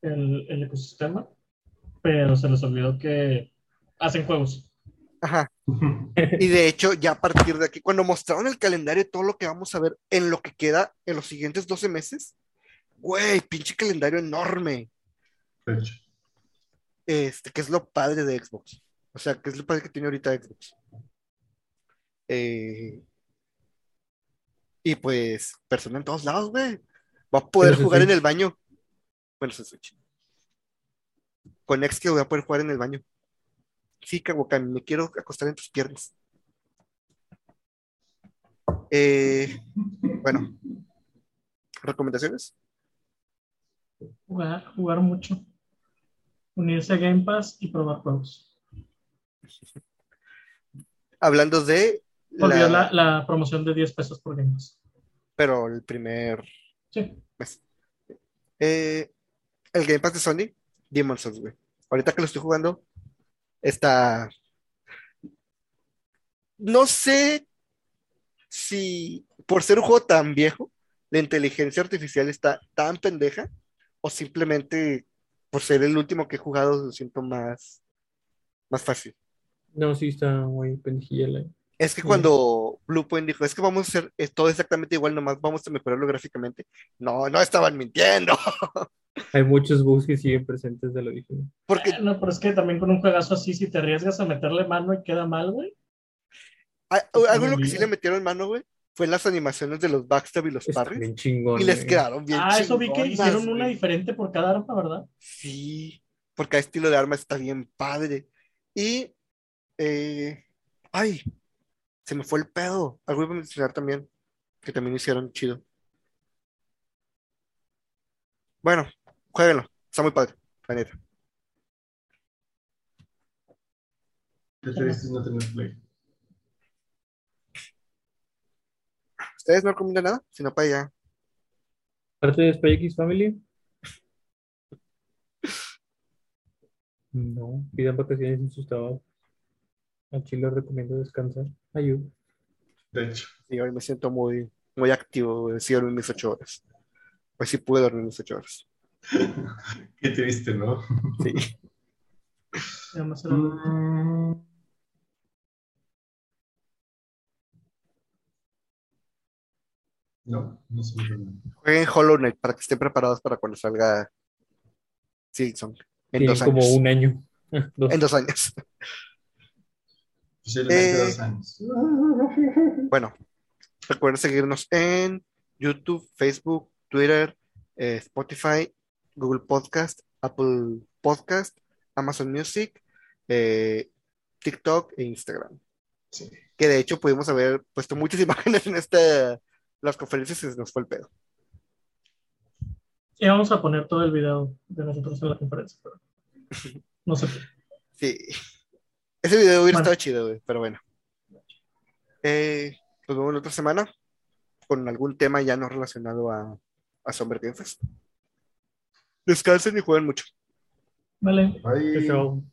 el, el ecosistema, pero se les olvidó que hacen juegos. Ajá. Y de hecho, ya a partir de aquí, cuando mostraron el calendario, todo lo que vamos a ver en lo que queda en los siguientes 12 meses, güey, pinche calendario enorme. Este, que es lo padre de Xbox. O sea, que es lo padre que tiene ahorita Xbox. Eh, y pues, persona en todos lados, güey. Va a poder jugar en el baño. Bueno, en Switch. Con X voy a poder jugar en el baño. Sí, Kawakami, me quiero acostar en tus piernas. Eh, bueno, ¿recomendaciones? Jugar, jugar mucho. Unirse a Game Pass y probar juegos. Hablando de Porque la- la, la promoción de 10 pesos por Game Pass. pero el primer Sí. mes. Eh, el Game Pass de Sony, Demon's Souls, güey. Ahorita que lo estoy jugando, está. No sé si por ser un juego tan viejo, la inteligencia artificial está tan pendeja, o simplemente por ser el último que he jugado, lo siento más, más fácil. No, sí está muy pendejilla la- Es que Sí. cuando Bluepoint dijo, es que vamos a hacer eh, todo exactamente igual, nomás vamos a mejorarlo gráficamente. No, no estaban mintiendo. Hay muchos bugs que siguen presentes de lo original. Porque Eh, No, pero es que también con un juegazo así, si te arriesgas a meterle mano y queda mal, güey. a- Está algo en lo que sí le metieron mano, güey, fue las animaciones de los backstab y los parries. bien chingón. Y les güey. quedaron bien Ah, eso vi que hicieron una güey. diferente por cada arma, ¿verdad? Sí, porque cada estilo de arma está bien padre. Y, eh, ay, se me fue el pedo. Algo iba a mencionar también, que también hicieron chido. Bueno, jueguenlo, está muy padre, la neta. Qué triste es no tener play. ¿Ustedes no recomiendan nada? Si no, para allá. Parte de Spy X Family. No, pidan vacaciones en sus trabajos. A Chile recomiendo descansar. Ayuda. De hecho. Sí, hoy me siento muy, muy activo. Sí, dormí mis ocho horas. Pues sí pude dormir mis ocho horas. Qué triste, ¿no? Sí. Además era- Mm. No, no sé. Jueguen Hollow Knight para que estén preparados para cuando salga Silksong. En Tienen dos como años. un año. Dos. En dos años. Posiblemente Eh, dos años. Bueno, recuerden seguirnos en YouTube, Facebook, Twitter, eh, Spotify, Google Podcast, Apple Podcast, Amazon Music, eh, TikTok e Instagram. Sí. Que de hecho pudimos haber puesto muchas imágenes en esta, las conferencias y se nos fue el pedo. Y vamos a poner todo el video de nosotros en la conferencia, pero no sé. Sí. Ese video hubiera Bueno. estado chido, güey, pero bueno. Eh, nos vemos la otra semana con algún tema ya no relacionado a, a Summer Game Fest. Descansen y jueguen mucho. Vale. Bye. Chao.